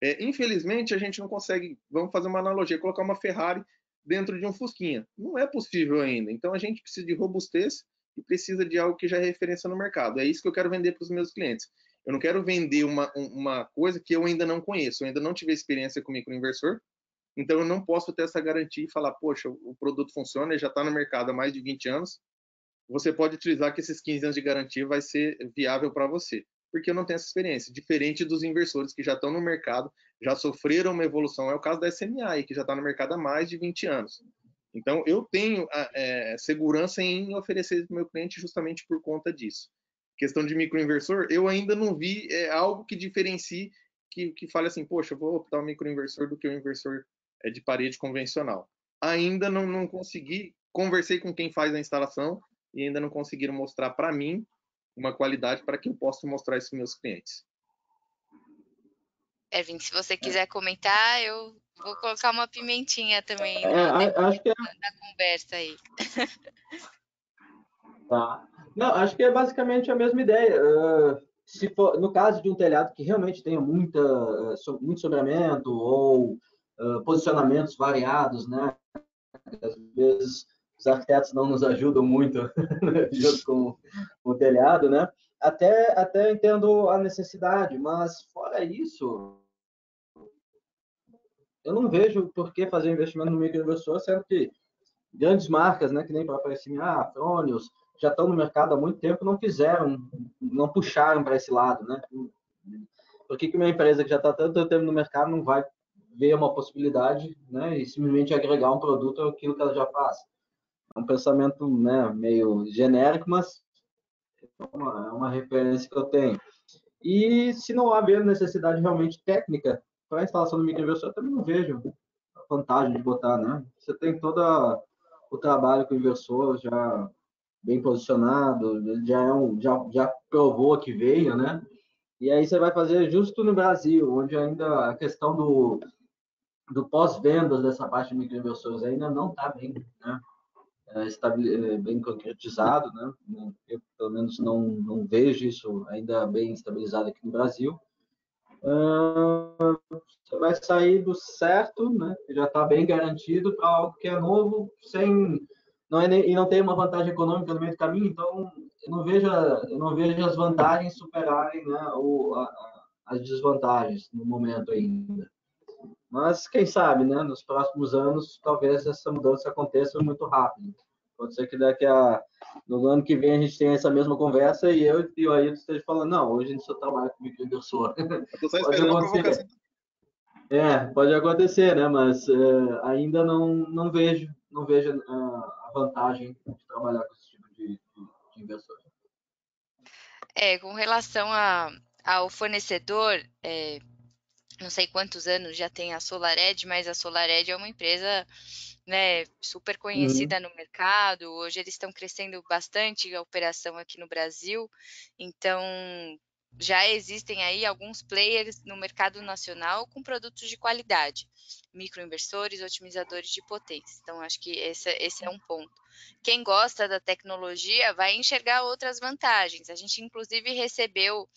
Speaker 2: É, infelizmente, a gente não consegue, vamos fazer uma analogia, colocar uma Ferrari dentro de um Fusquinha. Não é possível ainda. Então, a gente precisa de robustez e precisa de algo que já é referência no mercado. É isso que eu quero vender para os meus clientes. Eu não quero vender uma, uma coisa que eu ainda não conheço, eu ainda não tive experiência com microinversor, então eu não posso ter essa garantia e falar, poxa, o produto funciona, já está no mercado há mais de 20 anos, você pode utilizar que esses 15 anos de garantia vai ser viável para você, porque eu não tenho essa experiência, diferente dos inversores que já estão no mercado, já sofreram uma evolução, é o caso da SMA, que já está no mercado há mais de 20 anos. Então, eu tenho é, segurança em oferecer para o meu cliente justamente por conta disso questão de microinversor, eu ainda não vi é, algo que diferencie, que, que fale assim, poxa, eu vou optar o microinversor do que o inversor é, de parede convencional. Ainda não, não consegui, conversei com quem faz a instalação e ainda não conseguiram mostrar para mim uma qualidade para que eu possa mostrar isso para meus clientes.
Speaker 1: Erwin, se você quiser comentar, eu vou colocar uma pimentinha também é,
Speaker 3: acho que é...
Speaker 1: na conversa aí.
Speaker 3: Tá. Não, acho que é basicamente a mesma ideia. Uh, se for, no caso de um telhado que realmente tenha muita, uh, muito sobramento ou uh, posicionamentos variados, né? Às vezes os arquitetos não nos ajudam muito junto com, com o telhado, né? Até, até entendo a necessidade, mas fora isso, eu não vejo por que fazer investimento no microinversor, sendo que grandes marcas, né, que nem para aparecer, ah, Fronius, já estão no mercado há muito tempo não fizeram, não puxaram para esse lado, né? Por que, que uma empresa que já está tanto tempo no mercado não vai ver uma possibilidade, né? E simplesmente agregar um produto àquilo que ela já faz? É um pensamento, né, meio genérico, mas é uma, é uma referência que eu tenho. E se não haver necessidade realmente técnica para a instalação do microinversor, eu também não vejo a vantagem de botar, né? Você tem todo o trabalho com o inversor já bem posicionado, já, é um, já, já provou que veio, né? E aí você vai fazer justo no Brasil, onde ainda a questão do, do pós-vendas dessa parte de microinversores ainda não está bem, né? É, é, bem concretizado, né? Eu, pelo menos, não, não vejo isso ainda bem estabilizado aqui no Brasil. Você vai sair do certo, né? Já está bem garantido para algo que é novo, sem não é e não tem uma vantagem econômica no meio do caminho, então eu não vejo, eu não vejo as vantagens superarem né, o, a, as desvantagens no momento ainda. Mas quem sabe, né, nos próximos anos, talvez essa mudança aconteça muito rápido. Pode ser que daqui a no ano que vem a gente tenha essa mesma conversa e eu e o Ailton esteja falando, não, hoje a gente só trabalha com microinversor.
Speaker 2: pode acontecer.
Speaker 3: É, pode acontecer, né? Mas uh, ainda não, não vejo, não vejo uh, a vantagem de trabalhar com esse tipo de, de, de inversor.
Speaker 1: É, com relação a, ao fornecedor, é, não sei quantos anos já tem a SolarEd, mas a SolarEd é uma empresa né, super conhecida uhum. no mercado. Hoje eles estão crescendo bastante a operação aqui no Brasil. Então, já existem aí alguns players no mercado nacional com produtos de qualidade, microinversores, otimizadores de potência. Então, acho que esse, esse é um ponto. Quem gosta da tecnologia vai enxergar outras vantagens. A gente, inclusive, recebeu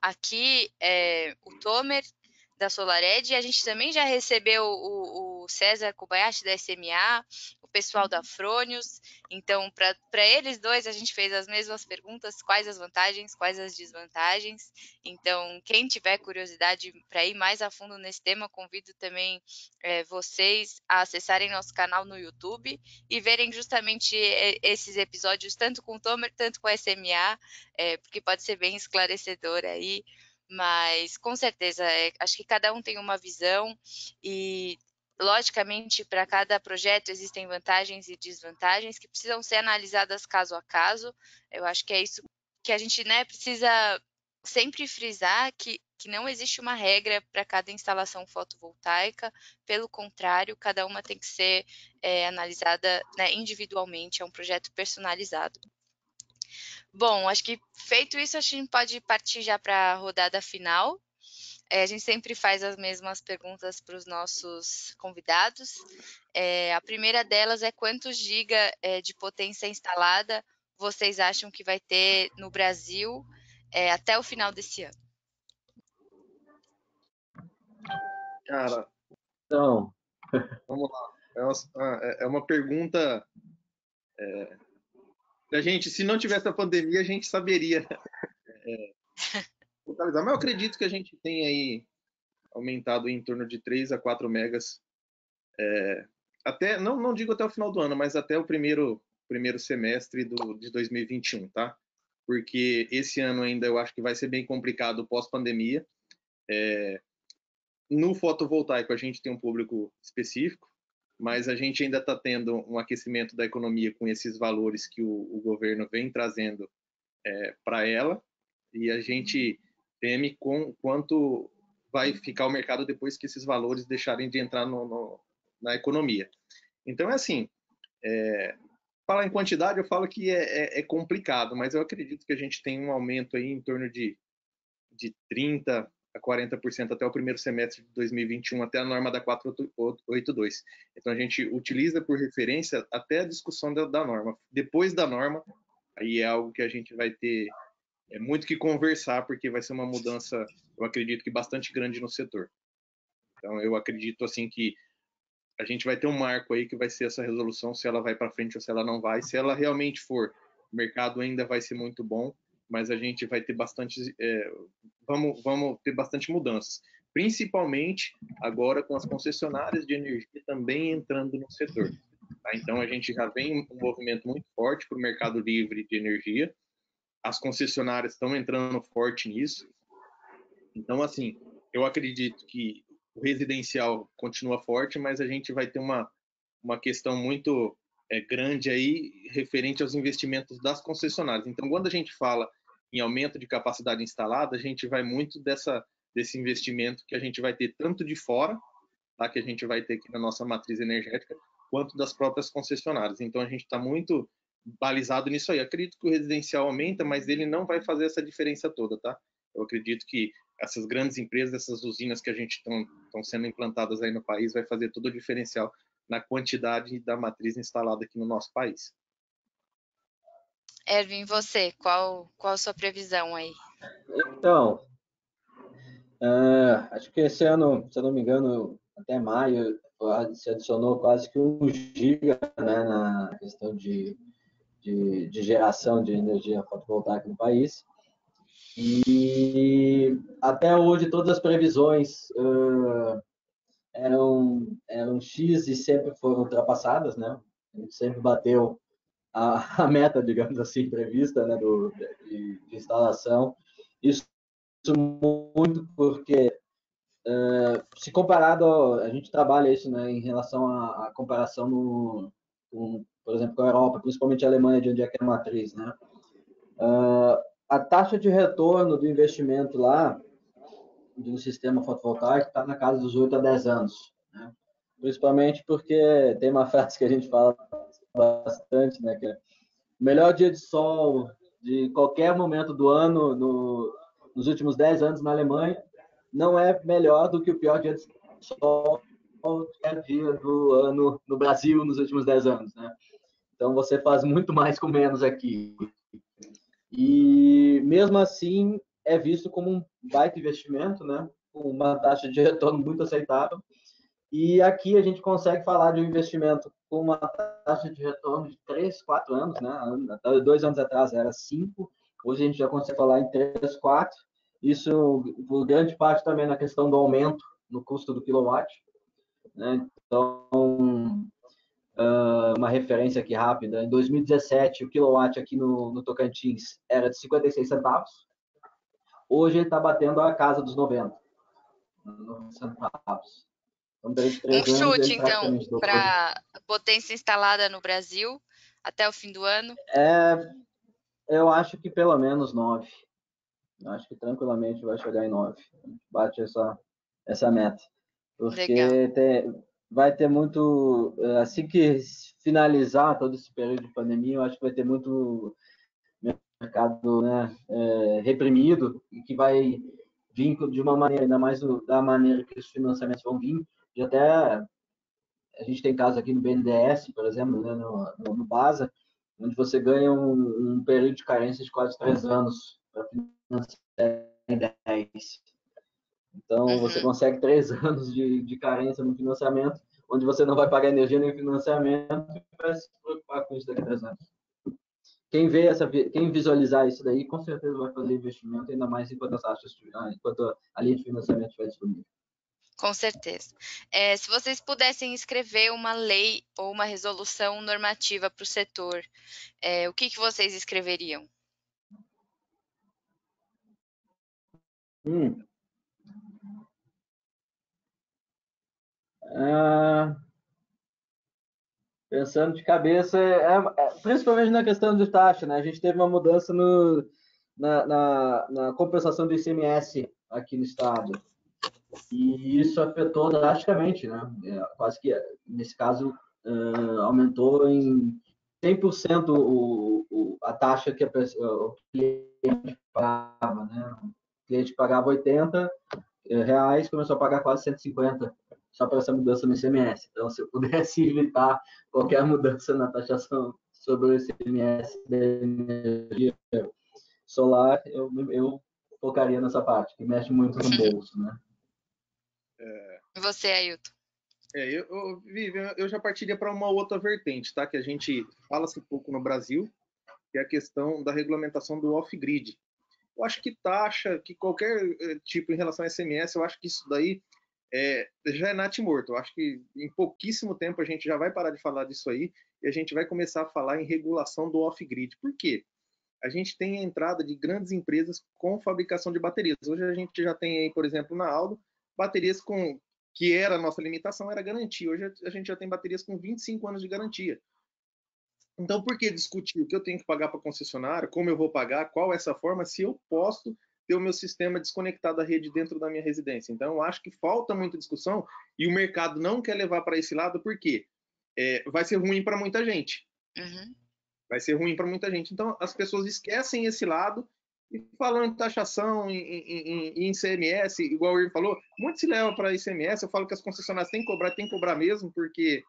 Speaker 1: aqui é, o Tomer da SolarEd e a gente também já recebeu o, o César Kobayashi da SMA, o pessoal da Fronius. Então, para eles dois, a gente fez as mesmas perguntas: quais as vantagens, quais as desvantagens. Então, quem tiver curiosidade para ir mais a fundo nesse tema, convido também é, vocês a acessarem nosso canal no YouTube e verem justamente é, esses episódios, tanto com o Tomer, tanto com a SMA, é, porque pode ser bem esclarecedor aí mas com certeza, é, acho que cada um tem uma visão e logicamente para cada projeto existem vantagens e desvantagens que precisam ser analisadas caso a caso. Eu acho que é isso que a gente né, precisa sempre frisar que, que não existe uma regra para cada instalação fotovoltaica, pelo contrário, cada uma tem que ser é, analisada né, individualmente, é um projeto personalizado. Bom, acho que feito isso, a gente pode partir já para a rodada final. É, a gente sempre faz as mesmas perguntas para os nossos convidados. É, a primeira delas é quantos giga é, de potência instalada vocês acham que vai ter no Brasil é, até o final desse ano?
Speaker 2: Cara, então, vamos lá. É uma, é uma pergunta é, a gente, se não tivesse a pandemia, a gente saberia é, Mas eu acredito que a gente tem aí aumentado em torno de 3 a 4 megas. É, até, não, não digo até o final do ano, mas até o primeiro, primeiro semestre do, de 2021, tá? Porque esse ano ainda eu acho que vai ser bem complicado pós-pandemia. É, no fotovoltaico a gente tem um público específico, mas a gente ainda está tendo um aquecimento da economia com esses valores que o, o governo vem trazendo é, para ela, e a gente teme com quanto vai ficar o mercado depois que esses valores deixarem de entrar no, no, na economia. então é assim, é, falar em quantidade eu falo que é, é, é, complicado, mas eu acredito que a gente tem um aumento aí em torno de, de 30 a 40% até o primeiro semestre de 2021, até a norma da 482. Então, a gente utiliza por referência até a discussão da, da norma. Depois da norma, aí é algo que a gente vai ter é, muito que conversar, porque vai ser uma mudança, eu acredito que bastante grande no setor. Então, eu acredito, assim, que a gente vai ter um marco aí que vai ser essa resolução, se ela vai para frente ou se ela não vai. Se ela realmente for, o mercado ainda vai ser muito bom, mas a gente vai ter bastante, é, vamos, vamos ter bastante mudanças, principalmente agora com as concessionárias de energia também entrando no setor. Tá? Então a gente já vem um movimento muito forte para o mercado livre de energia, as concessionárias estão entrando forte nisso. Então assim, eu acredito que o residencial continua forte, mas a gente vai ter uma uma questão muito é, grande aí referente aos investimentos das concessionárias. Então, quando a gente fala em aumento de capacidade instalada, a gente vai muito dessa, desse investimento que a gente vai ter tanto de fora, tá, que a gente vai ter aqui na nossa matriz energética, quanto das próprias concessionárias. Então, a gente está muito balizado nisso aí. Acredito que o residencial aumenta, mas ele não vai fazer essa diferença toda, tá? Eu acredito que essas grandes empresas, essas usinas que a gente estão sendo implantadas aí no país, vai fazer todo o diferencial na quantidade da matriz instalada aqui no nosso país.
Speaker 1: Erwin, você, qual, qual a sua previsão aí?
Speaker 3: Então, uh, acho que esse ano, se eu não me engano, até maio, se adicionou quase que um giga né, na questão de, de, de geração de energia fotovoltaica no país. E até hoje todas as previsões uh, eram, eram X e sempre foram ultrapassadas, né? A gente sempre bateu a, a, meta, digamos assim, prevista né, do, de, de instalação. Isso muito porque Uh, se comparado, a gente trabalha isso né, em relação à, à comparação no, com, por exemplo, com a Europa, principalmente a Alemanha, de onde é que é a matriz. Né? Uh, a taxa de retorno do investimento lá, do sistema fotovoltaico, está na casa dos 8 a 10 anos. Né? Principalmente porque tem uma frase que a gente fala bastante, né, que é o melhor dia de sol de qualquer momento do ano no, nos últimos 10 anos na Alemanha não é melhor do que o pior dia de sol qualquer dia do ano no Brasil nos últimos 10 anos, né? Então você faz muito mais com menos aqui. E mesmo assim é visto como um baita investimento, né? Com uma taxa de retorno muito aceitável. E aqui a gente consegue falar de um investimento com uma taxa de retorno de 3, 4 anos, né? Dois anos atrás era 5, hoje a gente já consegue falar em 3, 4 isso, por grande parte, também na questão do aumento no custo do quilowatt. Né? Então, uh, uma referência aqui rápida: em 2017, o quilowatt aqui no, no Tocantins era de 56 centavos. Hoje ele está batendo a casa dos 90, 90 centavos.
Speaker 1: Então, um chute, então, para potência instalada no Brasil até o fim do ano?
Speaker 3: É, eu acho que pelo menos 9. Acho que tranquilamente vai chegar em 9. Bate essa, essa meta. Porque tem, vai ter muito. Eh, assim que finalizar todo esse período de pandemia, eu acho que vai ter muito mercado né, é, reprimido e que vai vir de uma maneira, ainda mais da maneira que os financiamentos vão vir, e até a gente tem casos aqui no BNDES, por exemplo, né, no, no, BASA, onde você ganha um, um período de carência de quase três anos para em 10. Então, uhum. você consegue três anos de, de carência no financiamento, onde você não vai pagar energia nem financiamento e vai se preocupar com isso daqui a três anos. Quem vê essa, quem visualizar isso daí, com certeza vai fazer investimento, ainda mais enquanto as taxas, ah, enquanto a linha de financiamento estiver disponível.
Speaker 1: Com certeza. É, se vocês pudessem escrever uma lei ou uma resolução normativa para o setor, é, o que, que vocês escreveriam?
Speaker 3: Hum. Ah, pensando de cabeça, é, é, principalmente na questão de taxa, né? A gente teve uma mudança no, na, na, na compensação do ICMS aqui no estado. E isso afetou drasticamente, né? É, quase que, nesse caso, uh, aumentou em 100% o, o, a taxa que a o cliente pagava, né? O cliente pagava 80 eh, reais, começou a pagar quase 150 só para essa mudança no ICMS. Então, se eu pudesse evitar qualquer mudança na taxação sobre o ICMS da energia solar, eu, eu focaria nessa parte, que mexe muito no bolso, né?
Speaker 1: É... Você, Ailton?
Speaker 2: É, eu, eu, eu já partiria para uma outra vertente, tá? Que a gente fala-se pouco no Brasil, que é a questão da regulamentação do off-grid. Eu acho que taxa, que qualquer eh, tipo em relação a SMS, eu acho que isso daí é, já é nat morto. Eu acho que em pouquíssimo tempo a gente já vai parar de falar disso aí e a gente vai começar a falar em regulação do off-grid. Por quê? A gente tem a entrada de grandes empresas com fabricação de baterias. Hoje a gente já tem aí, por exemplo, na Aldo, baterias com que era a nossa limitação, era garantia. Hoje a gente já tem baterias com 25 anos de garantia. Então, por que discutir o que eu tenho que pagar para a concessionária, como eu vou pagar, qual é essa forma, se eu posso ter o meu sistema desconectado da rede dentro da minha residência? Então, eu acho que falta muita discussão e o mercado não quer levar para esse lado porque é, vai ser ruim para muita gente. Uhum. Vai ser ruim para muita gente. Então, as pessoas esquecem esse lado e falando em taxação, em, em, em, ICMS, igual o Irving falou, muito se leva para ICMS. Eu falo que as concessionárias têm que cobrar, têm que cobrar mesmo, porque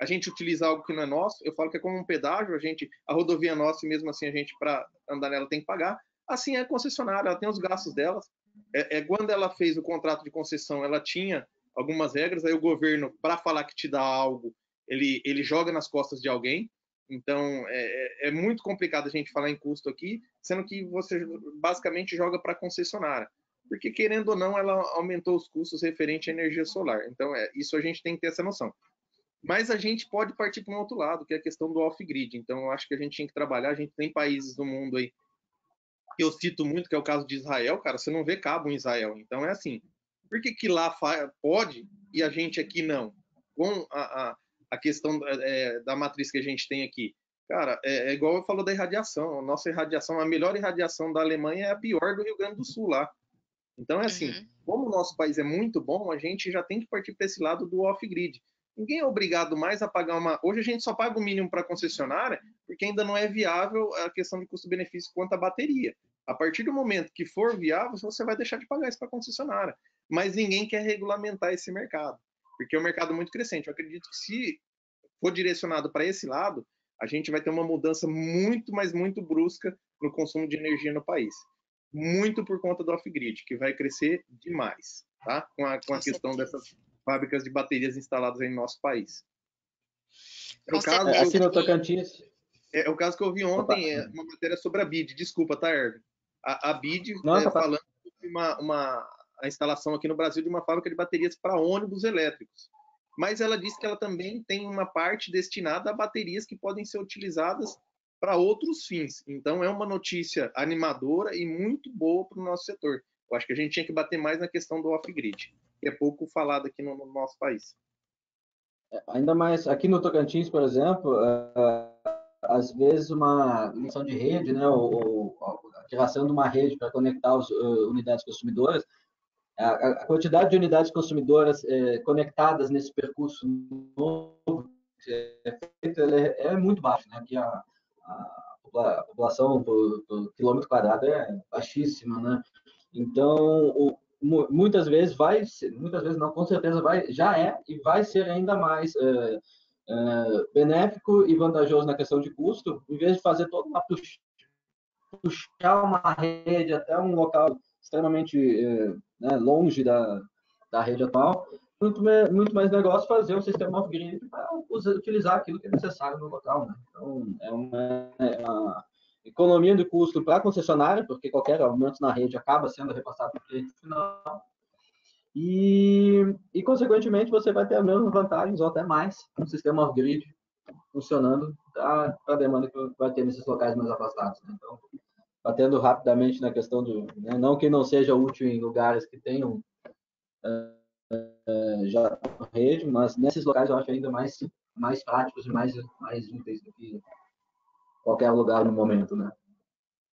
Speaker 2: a gente utiliza algo que não é nosso, eu falo que é como um pedágio, a gente, a rodovia é nossa e mesmo assim a gente, para andar nela, tem que pagar. Assim é a concessionária, ela tem os gastos delas. É, é, quando ela fez o contrato de concessão, ela tinha algumas regras, aí o governo, para falar que te dá algo, ele, ele joga nas costas de alguém. Então, é, é, é muito complicado a gente falar em custo aqui, sendo que você basicamente joga para a concessionária. Porque, querendo ou não, ela aumentou os custos referente à energia solar. Então, é, isso a gente tem que ter essa noção. Mas a gente pode partir para um outro lado, que é a questão do off-grid. Então, eu acho que a gente tinha que trabalhar. A gente tem países do mundo aí que eu cito muito, que é o caso de Israel, cara, você não vê cabo em Israel. Então, é assim, por que, que lá pode e a gente aqui não? Com a, a, a questão é, da matriz que a gente tem aqui. Cara, é, é, igual eu falo da irradiação. A nossa irradiação, a melhor irradiação da Alemanha é a pior do Rio Grande do Sul lá. Então é assim, uhum. como o nosso país é muito bom, a gente já tem que partir para esse lado do off-grid. Ninguém é obrigado mais a pagar uma. Hoje a gente só paga o mínimo para concessionária, porque ainda não é viável a questão de custo-benefício quanto à bateria. A partir do momento que for viável, você vai deixar de pagar isso para a concessionária. Mas ninguém quer regulamentar esse mercado, porque é um mercado muito crescente. Eu acredito que se for direcionado para esse lado, a gente vai ter uma mudança muito, mas muito brusca no consumo de energia no país. Muito por conta do off-grid, que vai crescer demais, tá? Com a, com a questão dessas fábricas de baterias instaladas em nosso país.
Speaker 3: É o caso, aqui no Tocantins.
Speaker 2: É, é, o caso que eu vi ontem, é uma matéria sobre a BID. Desculpa, tá, Erwin? A, a BID Nossa, é, falando sobre uma, uma, a instalação aqui no Brasil de uma fábrica de baterias para ônibus elétricos. Mas ela disse que ela também tem uma parte destinada a baterias que podem ser utilizadas para outros fins. Então é uma notícia animadora e muito boa para o nosso setor. Eu acho que a gente tinha que bater mais na questão do off-grid, que é pouco falado aqui no, no nosso país.
Speaker 3: É, ainda mais aqui no Tocantins, por exemplo, uh, às vezes uma ligação de rede, né, ou, ou a criação de uma rede para conectar as uh, unidades consumidoras, a, a, quantidade de unidades consumidoras uh, conectadas nesse percurso novo é feito é, é, muito baixo, né? Aqui a, a população por, por, quilômetro quadrado é baixíssima, né? Então, o, muitas vezes vai, muitas vezes não, com certeza vai, já é e vai ser ainda mais uh, é, benéfico e vantajoso na questão de custo, em vez de fazer toda uma puxar uma rede até um local extremamente é, né, longe da, da rede atual, muito, muito mais negócio fazer um sistema off-grid para utilizar aquilo que é necessário no local. Né? Então, é uma, é uma economia de custo para a concessionária, porque qualquer aumento na rede acaba sendo repassado para o cliente final, e, e, consequentemente, você vai ter as mesmas vantagens ou até mais no sistema off-grid funcionando para a demanda que vai ter nesses locais mais afastados. Né? Então, batendo rapidamente na questão do. Né, não que não seja útil em lugares que tenham uh, já rede, mas nesses locais eu acho ainda mais, mais práticos e mais, mais úteis do que qualquer lugar no momento. Né?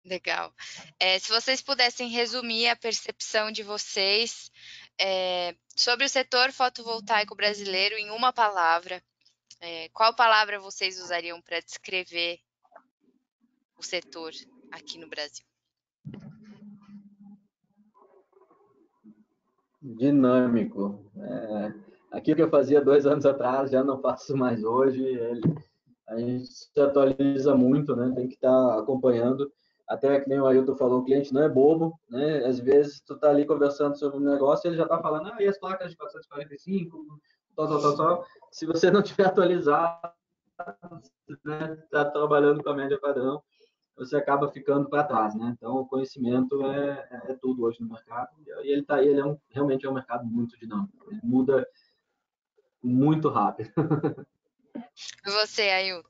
Speaker 1: Legal. É, se vocês pudessem resumir a percepção de vocês é, sobre o setor fotovoltaico brasileiro em uma palavra, é, qual palavra vocês usariam para descrever o setor aqui no Brasil?
Speaker 3: Dinâmico. É, aquilo que eu fazia dois anos atrás já não faço mais hoje. Ele, a gente se atualiza muito, né? Tem que estar tá acompanhando até que nem o Ailton falou, o cliente não é bobo, né? Às vezes tu tá ali conversando sobre um negócio, ele já tá falando, ah, e as placas de 445, tal, tal, tal, tal. Se você não tiver atualizado, né, tá trabalhando com a média padrão, você acaba ficando para trás, né? Então, o conhecimento é, é, tudo hoje no mercado e ele tá, ele é um, realmente é um mercado muito dinâmico, ele muda muito rápido.
Speaker 1: Você, Ailton?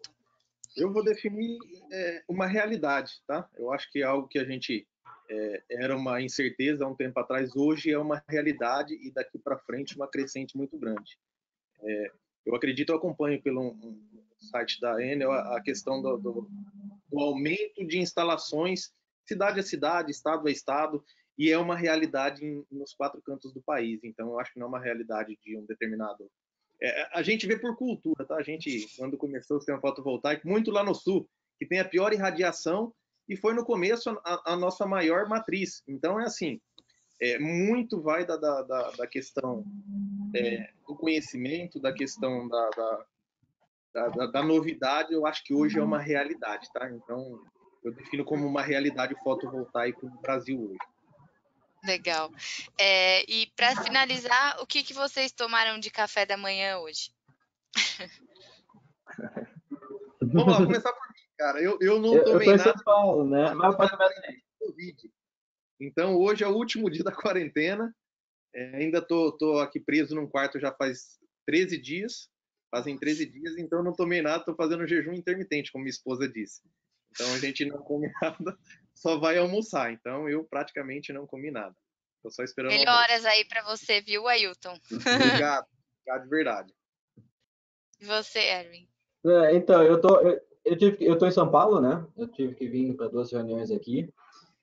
Speaker 2: Eu vou definir é, uma realidade, tá? Eu acho que é algo que a gente é, era uma incerteza há um tempo atrás, hoje é uma realidade e daqui para frente uma crescente muito grande. É, eu acredito, eu acompanho pelo um, site da Enel a, a questão do, do, do, aumento de instalações cidade a cidade, estado a estado, e é uma realidade em, nos quatro cantos do país. Então, eu acho que não é uma realidade de um determinado é, a gente vê por cultura, tá? A gente, quando começou o sistema fotovoltaico, muito lá no sul, que tem a pior irradiação, e foi no começo a, a nossa maior matriz. Então, é assim, é, muito vai da, da, da, da questão é, do conhecimento, da questão da, da, da, da, novidade, eu acho que hoje é uma realidade, tá? Então, eu defino como uma realidade fotovoltaico no Brasil hoje.
Speaker 1: Legal. É, e para finalizar, o que, que vocês tomaram de café da manhã hoje?
Speaker 2: Vamos lá, começar por mim, cara. Eu, eu não tomei eu, eu nada. São Paulo, né? Mas Covid. Então, hoje é o último dia da quarentena. É, ainda tô, tô aqui preso num quarto já faz 13 dias. Fazem 13 dias, então não tomei nada, estou fazendo jejum intermitente, como minha esposa disse. Então a gente não come nada, só vai almoçar. Então eu praticamente não comi nada. Estou só esperando.
Speaker 1: Melhoras aí para você, viu, Ailton?
Speaker 2: Obrigado, obrigado de verdade.
Speaker 1: E você, Erwin?
Speaker 3: É, então, eu tô, eu, eu, tive, eu tô em São Paulo, né? Eu tive que vir para duas reuniões aqui.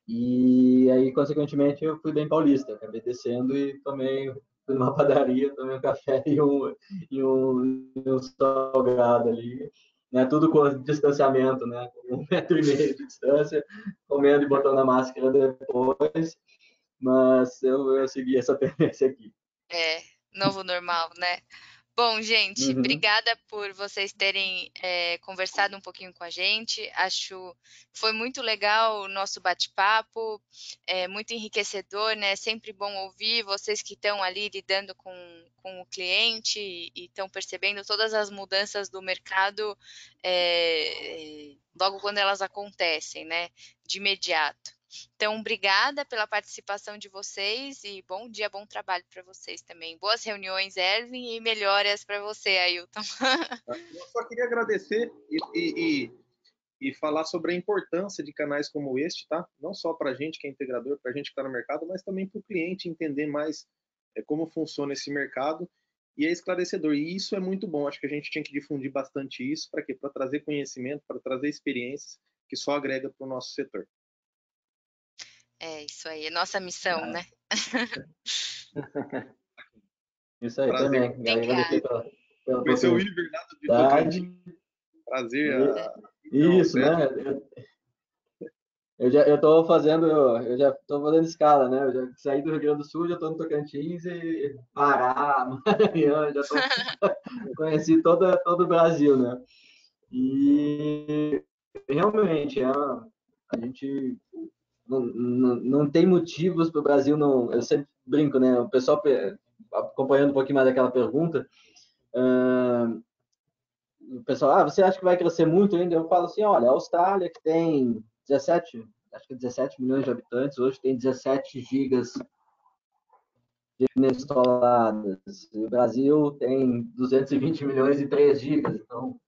Speaker 3: E aí, consequentemente, eu fui bem paulista. Acabei descendo e tomei fui numa padaria, tomei um café e um, e um, e um salgado ali. Né, tudo com distanciamento, né, um metro e meio de distância, comendo e botando a máscara depois, mas eu, eu segui essa tendência aqui.
Speaker 1: É, novo normal, né? Bom, gente, uhum. obrigada por vocês terem é, conversado um pouquinho com a gente. Acho que foi muito legal o nosso bate-papo, é muito enriquecedor, né? Sempre bom ouvir vocês que estão ali lidando com, com o cliente e estão percebendo todas as mudanças do mercado é, logo quando elas acontecem, né? De imediato. Então, obrigada pela participação de vocês e bom dia, bom trabalho para vocês também. Boas reuniões, Erwin, e melhoras para você, Ailton.
Speaker 2: Eu só queria agradecer e, e, e, falar sobre a importância de canais como este, tá? Não só para a gente que é integrador, para a gente que está no mercado, mas também para o cliente entender mais é, como funciona esse mercado e é esclarecedor. E isso é muito bom. Acho que a gente tinha que difundir bastante isso para quê? Para trazer conhecimento, para trazer experiências que só agrega para o nosso setor.
Speaker 1: É isso aí, é nossa missão, ah. né?
Speaker 3: isso aí Prazer. também. Agradecer
Speaker 2: pela, pela Conhecer o Iver, nada de Prazer.
Speaker 3: A... Isso, Não, né? Eu, eu já eu tô fazendo, eu já tô fazendo escala, né? Eu já saí do Rio Grande do Sul, já tô no Tocantins e Pará, Maranhão, já tô conheci toda todo o Brasil, né? E realmente a, a gente não, não, tem motivos para o Brasil não. Eu sempre brinco, né? O pessoal acompanhando um pouquinho mais daquela pergunta, uh, o pessoal, ah, você acha que vai crescer muito ainda? Eu falo assim, olha, a Austrália que tem 17, acho que 17 milhões de habitantes, hoje tem 17 gigas de instaladas. O Brasil tem 220 milhões e 3 gigas, então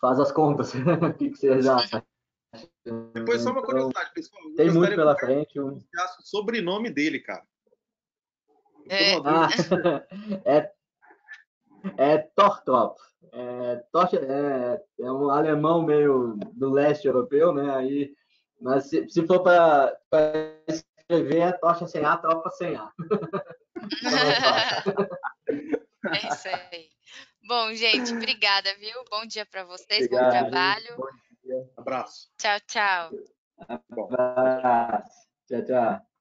Speaker 3: faz as contas. o que, que vocês acham?
Speaker 2: Depois, só uma então, curiosidade, pessoal.
Speaker 3: Tem muito pela frente. Um...
Speaker 2: O sobrenome dele, cara.
Speaker 3: É, ah, é, é Tortrop. É, é, é, um alemão meio do leste europeu, né? Aí, mas se, se for para escrever, é tocha sem A, tropa sem A.
Speaker 1: é isso aí. Bom, gente, obrigada, viu? Bom dia para vocês, Obrigado, bom trabalho. Bom
Speaker 2: Abraço.
Speaker 1: Tchau, tchau.
Speaker 3: Abraço. Tchau, tchau.